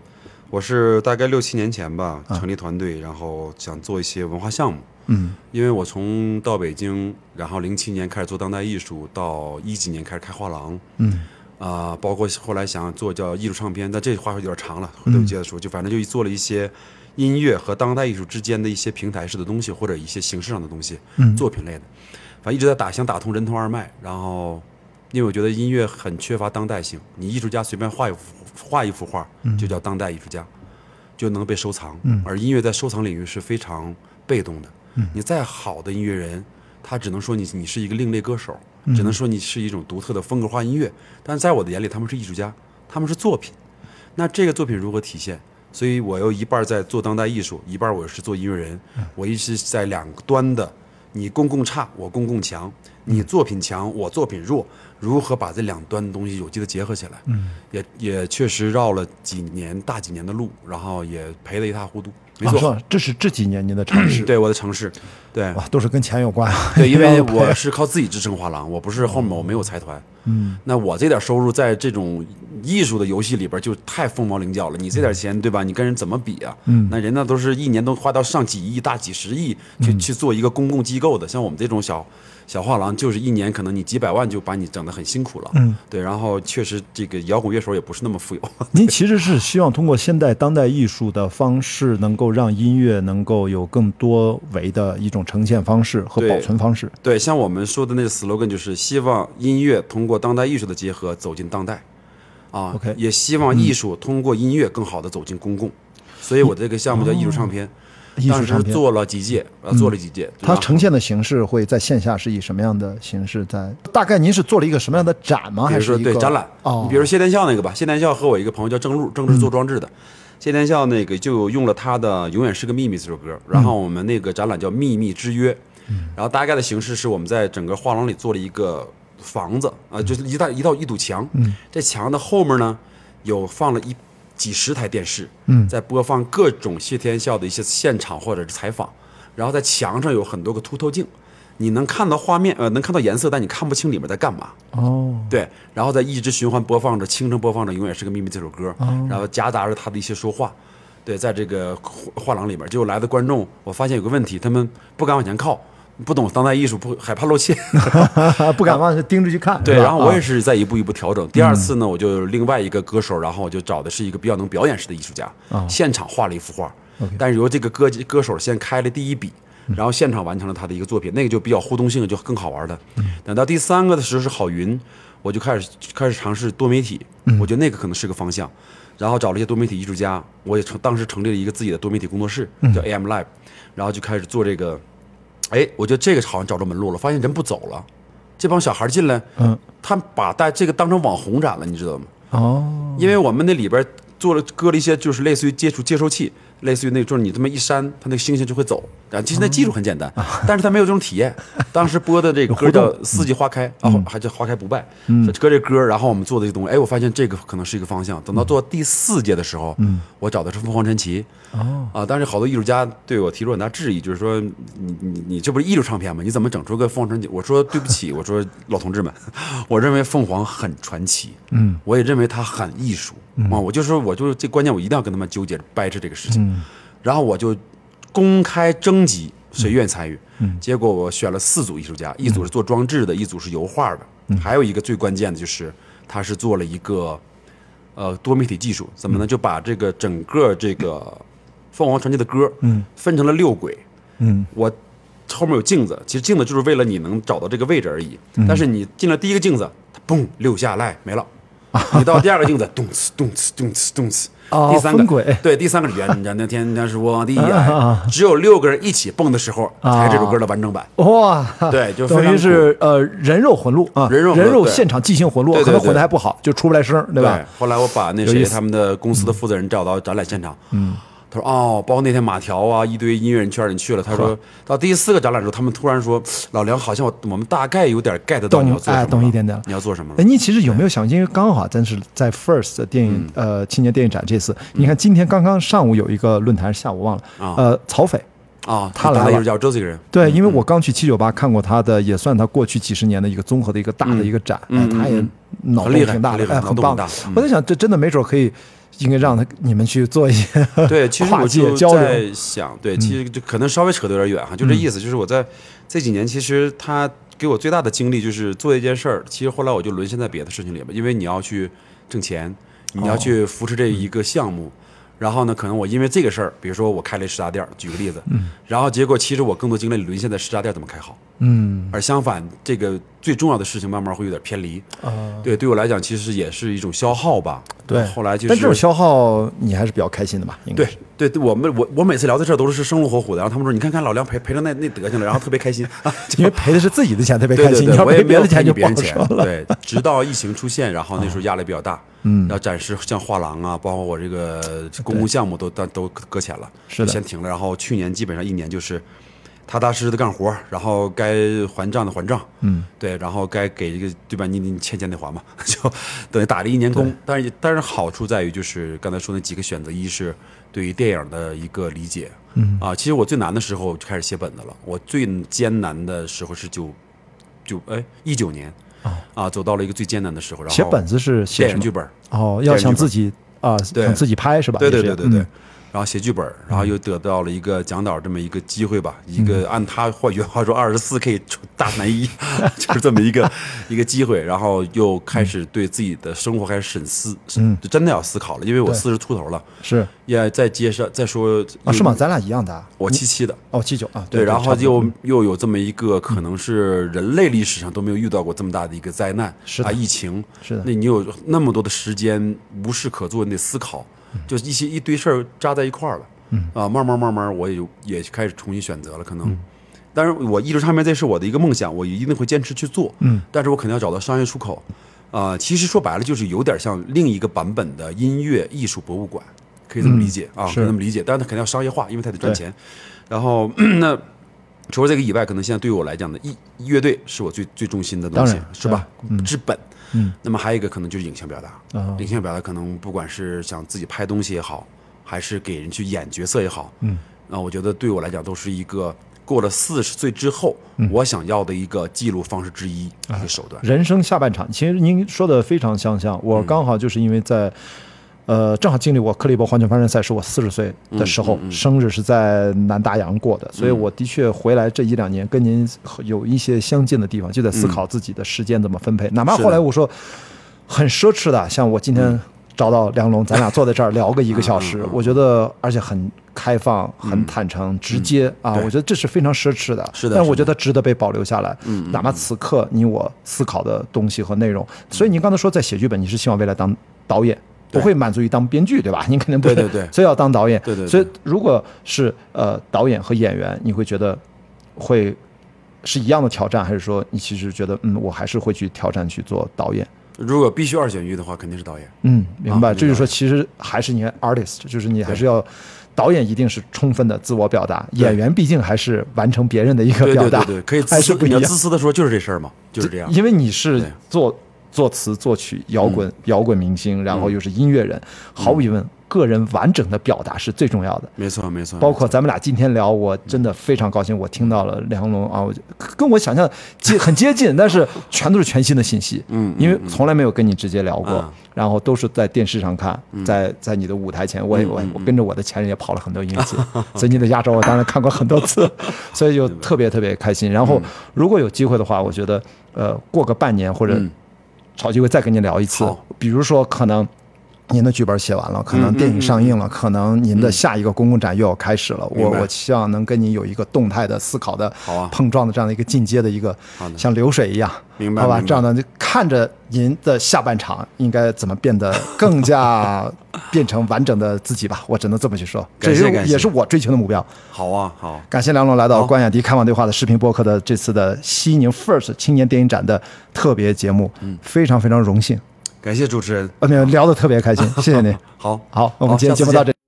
我是大概六七年前吧，啊成立团队，然后想做一些文化项目。嗯因为我从到北京，然后零七年开始做当代艺术，到一几年开始开画廊，嗯啊、包括后来想做叫艺术唱片，但这话说有点长了，回头接着说。就反正就做了一些音乐和当代艺术之间的一些平台式的东西，或者一些形式上的东西，嗯作品类的，反正一直在打，想打通人通二脉。然后，因为我觉得音乐很缺乏当代性，你艺术家随便画一幅画一幅画，就叫当代艺术家，就能被收藏。而音乐在收藏领域是非常被动的。你再好的音乐人，他只能说你你是一个另类歌手，只能说你是一种独特的风格化音乐。但是在我的眼里，他们是艺术家，他们是作品。那这个作品如何体现？所以我又一半在做当代艺术，一半我是做音乐人。我一直在两端的，你公共差，我公共强；你作品强，我作品弱。如何把这两端的东西有机的结合起来？嗯，也也确实绕了几年大几年的路，然后也赔得一塌糊涂。没错，啊这是这几年您的尝试，对我的城市，对哇，都是跟钱有关啊。对，因为 我是靠自己支撑画廊，我不是后面我没有财团。嗯，那我这点收入在这种艺术的游戏里边就太凤毛麟角了。你这点钱对吧？你跟人怎么比啊？嗯，那人那都是一年都花到上几亿、大几十亿去、去做一个公共机构的，像我们这种小小画廊，就是一年可能你几百万就把你整得很辛苦了。嗯，对，然后确实这个摇滚乐手也不是那么富有。您其实是希望通过现代当代艺术的方式，能够让音乐能够有更多维的一种呈现方式和保存方式。对，像我们说的那个 slogan 就是希望音乐通过当代艺术的结合走进当代，啊 OK 也希望艺术通过音乐更好的走进公共，所以我这个项目叫艺术唱片，当时做了几届，呃，做了几届，它呈现的形式会在线下是以什么样的形式在？大概您是做了一个什么样的展吗？还是一个对展览，哦。你比如谢天笑那个吧，谢天笑和我一个朋友叫郑路，郑路是做装置的。谢天笑那个就用了他的《永远是个秘密》这首歌，然后我们那个展览叫《秘密之约》，然后大概的形式是我们在整个画廊里做了一个房子啊、就是一道一道一堵墙，这墙的后面呢有放了一几十台电视，嗯在播放各种谢天笑的一些现场或者是采访，然后在墙上有很多个凸透镜，你能看到画面，呃，能看到颜色，但你看不清里面在干嘛。哦，对，然后再一直循环播放着，清声播放着《永远是个秘密》这首歌，然后夹杂着他的一些说话。对，在这个画画廊里边，就来的观众，我发现有个问题，他们不敢往前靠，不懂当代艺术，不害怕露怯。不敢往盯着去看。对，然后我也啊是在一步一步调整。第二次呢，我就另外一个歌手，然后我就找的是一个比较能表演式的艺术家，现场画了一幅画，但是由这个歌歌手先开了第一笔。然后现场完成了他的一个作品，那个就比较互动性，就更好玩的。等到第三个的时候是郝云，我就开始开始尝试多媒体，我觉得那个可能是个方向。然后找了一些多媒体艺术家，我也成当时成立了一个自己的多媒体工作室，叫 AM Lab，然后就开始做这个。哎，我觉得这个好像找着门路了，发现人不走了，这帮小孩进来，嗯，他把带这个当成网红展了，你知道吗？哦，因为我们那里边做了搁了一些就是类似于接触接收器，类似于那个就是你这么一扇，它那个星星就会走。啊，其实那技术很简单，但是它没有这种体验。当时播的这个歌叫《四季花开》，啊，还叫《花开不败》。搁这歌，然后我们做的这个东西，哎，我发现这个可能是一个方向。等到做第四届的时候，我找的是凤凰传奇。哦，啊，但是好多艺术家对我提出很大质疑，就是说你你你这不是艺术唱片吗？你怎么整出个凤凰传奇？我说对不起，我说老同志们，我认为凤凰很传奇，嗯，我也认为它很艺术啊，我就说我就是这关键，我一定要跟他们纠结掰扯这个事情，然后我就公开征集谁愿意参与，结果我选了四组艺术家，一组是做装置的，一组是油画的，还有一个最关键的就是他是做了一个呃多媒体技术，怎么呢？就把这个整个这个凤凰传奇的歌，嗯，分成了六轨，嗯，我后面有镜子，其实镜子就是为了你能找到这个位置而已。嗯。但是你进了第一个镜子，它嘣溜下来没了。你到第二个镜子，咚呲咚呲咚呲咚呲。哦第三个轨对，第三个原人的天那是我的 啊啊爱，只有六个人一起蹦的时候，才这首歌的完整版。哇，对就非等于是呃人肉混录啊，人肉人肉现场即兴混录，可能混的还不好，就出不来声，对吧？后来我把那谁他们的公司的负责人找到展览现场，嗯，他说哦，包括那天马条啊，一堆音乐人圈人去了。他说到第四个展览的时候，他们突然说，老梁好像我我们大概有点 get 到你要做什么了，哎懂一点点了你要做什么哎，？你其实有没有想，因为刚好真是在 First 电影、嗯呃青年电影展这次，你看今天刚刚上午有一个论坛，下午忘了，啊呃，曹斐。啊，他来了当艺术家，我知道这个人，对，因为我刚去七九八看过他的，也算他过去几十年的一个综合的一个大的一个展，哎，他也脑洞很大的，很棒脑洞很大。嗯我在想，这真的没准可以，应该让他你们去做一些对，其实我就在想，对，其实就可能稍微扯得有点远哈，就这意思，就是我在这几年，其实他给我最大的经历就是做一件事儿，其实后来我就沦陷在别的事情里了，因为你要去挣钱，你要去扶持这一个项目。然后呢，可能我因为这个事儿，比如说我开了一食杂店儿，举个例子，然后结果其实我更多精力沦陷在十家店怎么开好，嗯。而相反，这个最重要的事情慢慢会有点偏离。啊，对，对我来讲，其实也是一种消耗吧。对。后来就是，但这种消耗你还是比较开心的吧？应该对对对，我们我我每次聊这事儿都是生龙活虎的，然后他们说你看看老梁赔赔成那那德行了，然后特别开心啊，因为赔的是自己的钱，特别开心。对对对，你要赔别的钱就别人钱，了。对，直到疫情出现，然后那时候压力比较大，嗯，要展示像画廊啊，包括我这个公共项目都都都搁浅了，是的先停了，然后去年基本上一年就是。踏踏实实的干活，然后该还账的还账，嗯，对，然后该给这个对吧？你你欠钱得还嘛，就等于打了一年工。但是但是好处在于就是刚才说那几个选择，一是对于电影的一个理解，嗯啊，其实我最难的时候就开始写本子了。我最艰难的时候是九九哎一九年啊啊，走到了一个最艰难的时候。然后写本子是写什么电影剧本，哦，要想自己啊，对想自己拍是吧？对对对对对。嗯然后写剧本，然后又得到了一个讲导这么一个机会吧，一个按他话原话说二十四 K 大男一，就是这么一个 一个机会，然后又开始对自己的生活开始审思，嗯。就真的要思考了，因为我对。四十出头了，是。也在街上再说啊，是吗？？咱俩一样的啊。我七七的，哦，七九啊，对，然后又又有这么一个可能是人类历史上都没有遇到过这么大的一个灾难，是啊，疫情，是的。那你有那么多的时间无事可做，你得思考，就一些一堆事儿扎在一块儿了，嗯啊，慢慢慢慢我也就也开始重新选择了，可能。但是我艺术唱片这是我的一个梦想，我一定会坚持去做。嗯，但是我肯定要找到商业出口。啊、其实说白了就是有点像另一个版本的音乐艺术博物馆，可以这么理解、啊，可以这么理解。但是它肯定要商业化，因为它得赚钱。然后 那除了这个以外，可能现在对于我来讲呢，乐乐队是我最最重心的东西是吧？之本。嗯，那么还有一个可能就是影像表达，嗯影像表达可能不管是想自己拍东西也好，还是给人去演角色也好，嗯，那，我觉得对我来讲都是一个过了四十岁之后，嗯。我想要的一个记录方式之一，啊。一个手段。人生下半场，其实您说的非常相像。我刚好就是因为在，呃，正好经历过克利伯环球帆船赛，是我四十岁的时候，生日是在南大洋过的，所以我的确回来这一两年跟您有一些相近的地方，就在思考自己的时间怎么分配。哪怕后来我说很奢侈的，像我今天找到梁龙，咱俩坐在这儿聊个一个小时，我觉得而且很开放、很坦诚、直接啊，我觉得这是非常奢侈的。是的是的。但我觉得值得被保留下来。嗯，哪怕此刻你我思考的东西和内容，所以您刚才说在写剧本，你是希望未来当导演。不会满足于当编剧，对吧？你肯定不会，对对对所以要当导演。对对对所以如果是呃导演和演员，你会觉得会是一样的挑战，还是说你其实觉得嗯，我还是会去挑战去做导演？如果必须二选一的话，肯定是导演。嗯，明白。啊这就是说，其实还是你 artist，就是你还是要导演一定是充分的自我表达，演员毕竟还是完成别人的一个表达，对对对，可以还是不一样。自私的说，就是这事儿嘛，就是这样。因为你是对作作词作曲摇滚、摇滚明星，然后又是音乐人，毫无疑问，个人完整的表达是最重要的。没错没错，包括咱们俩今天聊，我真的非常高兴，我听到了梁龙啊，我跟我想象接很接近，但是全都是全新的信息。嗯因为从来没有跟你直接聊过嗯，然后都是在电视上看，在在你的舞台前，我也我我跟着我的前任也跑了很多音乐节，所以你的压轴我当然看过很多次，所以就特别特别开心。然后如果有机会的话，我觉得呃过个半年或者嗯找机会再跟你聊一次，比如说可能。您的剧本写完了，可能电影上映了，可能您的下一个公共展又要开始了。我我希望能跟您有一个动态的思考的碰撞的这样的一个进阶的一个，像流水一样，明白？好吧，这样的看着您的下半场应该怎么变得更加变成完整的自己吧。我只能这么去说，这是也是我追求的目标。好啊，好，感谢梁龙来到关雅迪开放对话的视频播客的这次的西宁 First 青年电影展的特别节目，嗯，非常非常荣幸。感谢主持人，呃，聊得特别开心，谢谢您。好，好，我们今天节目到这。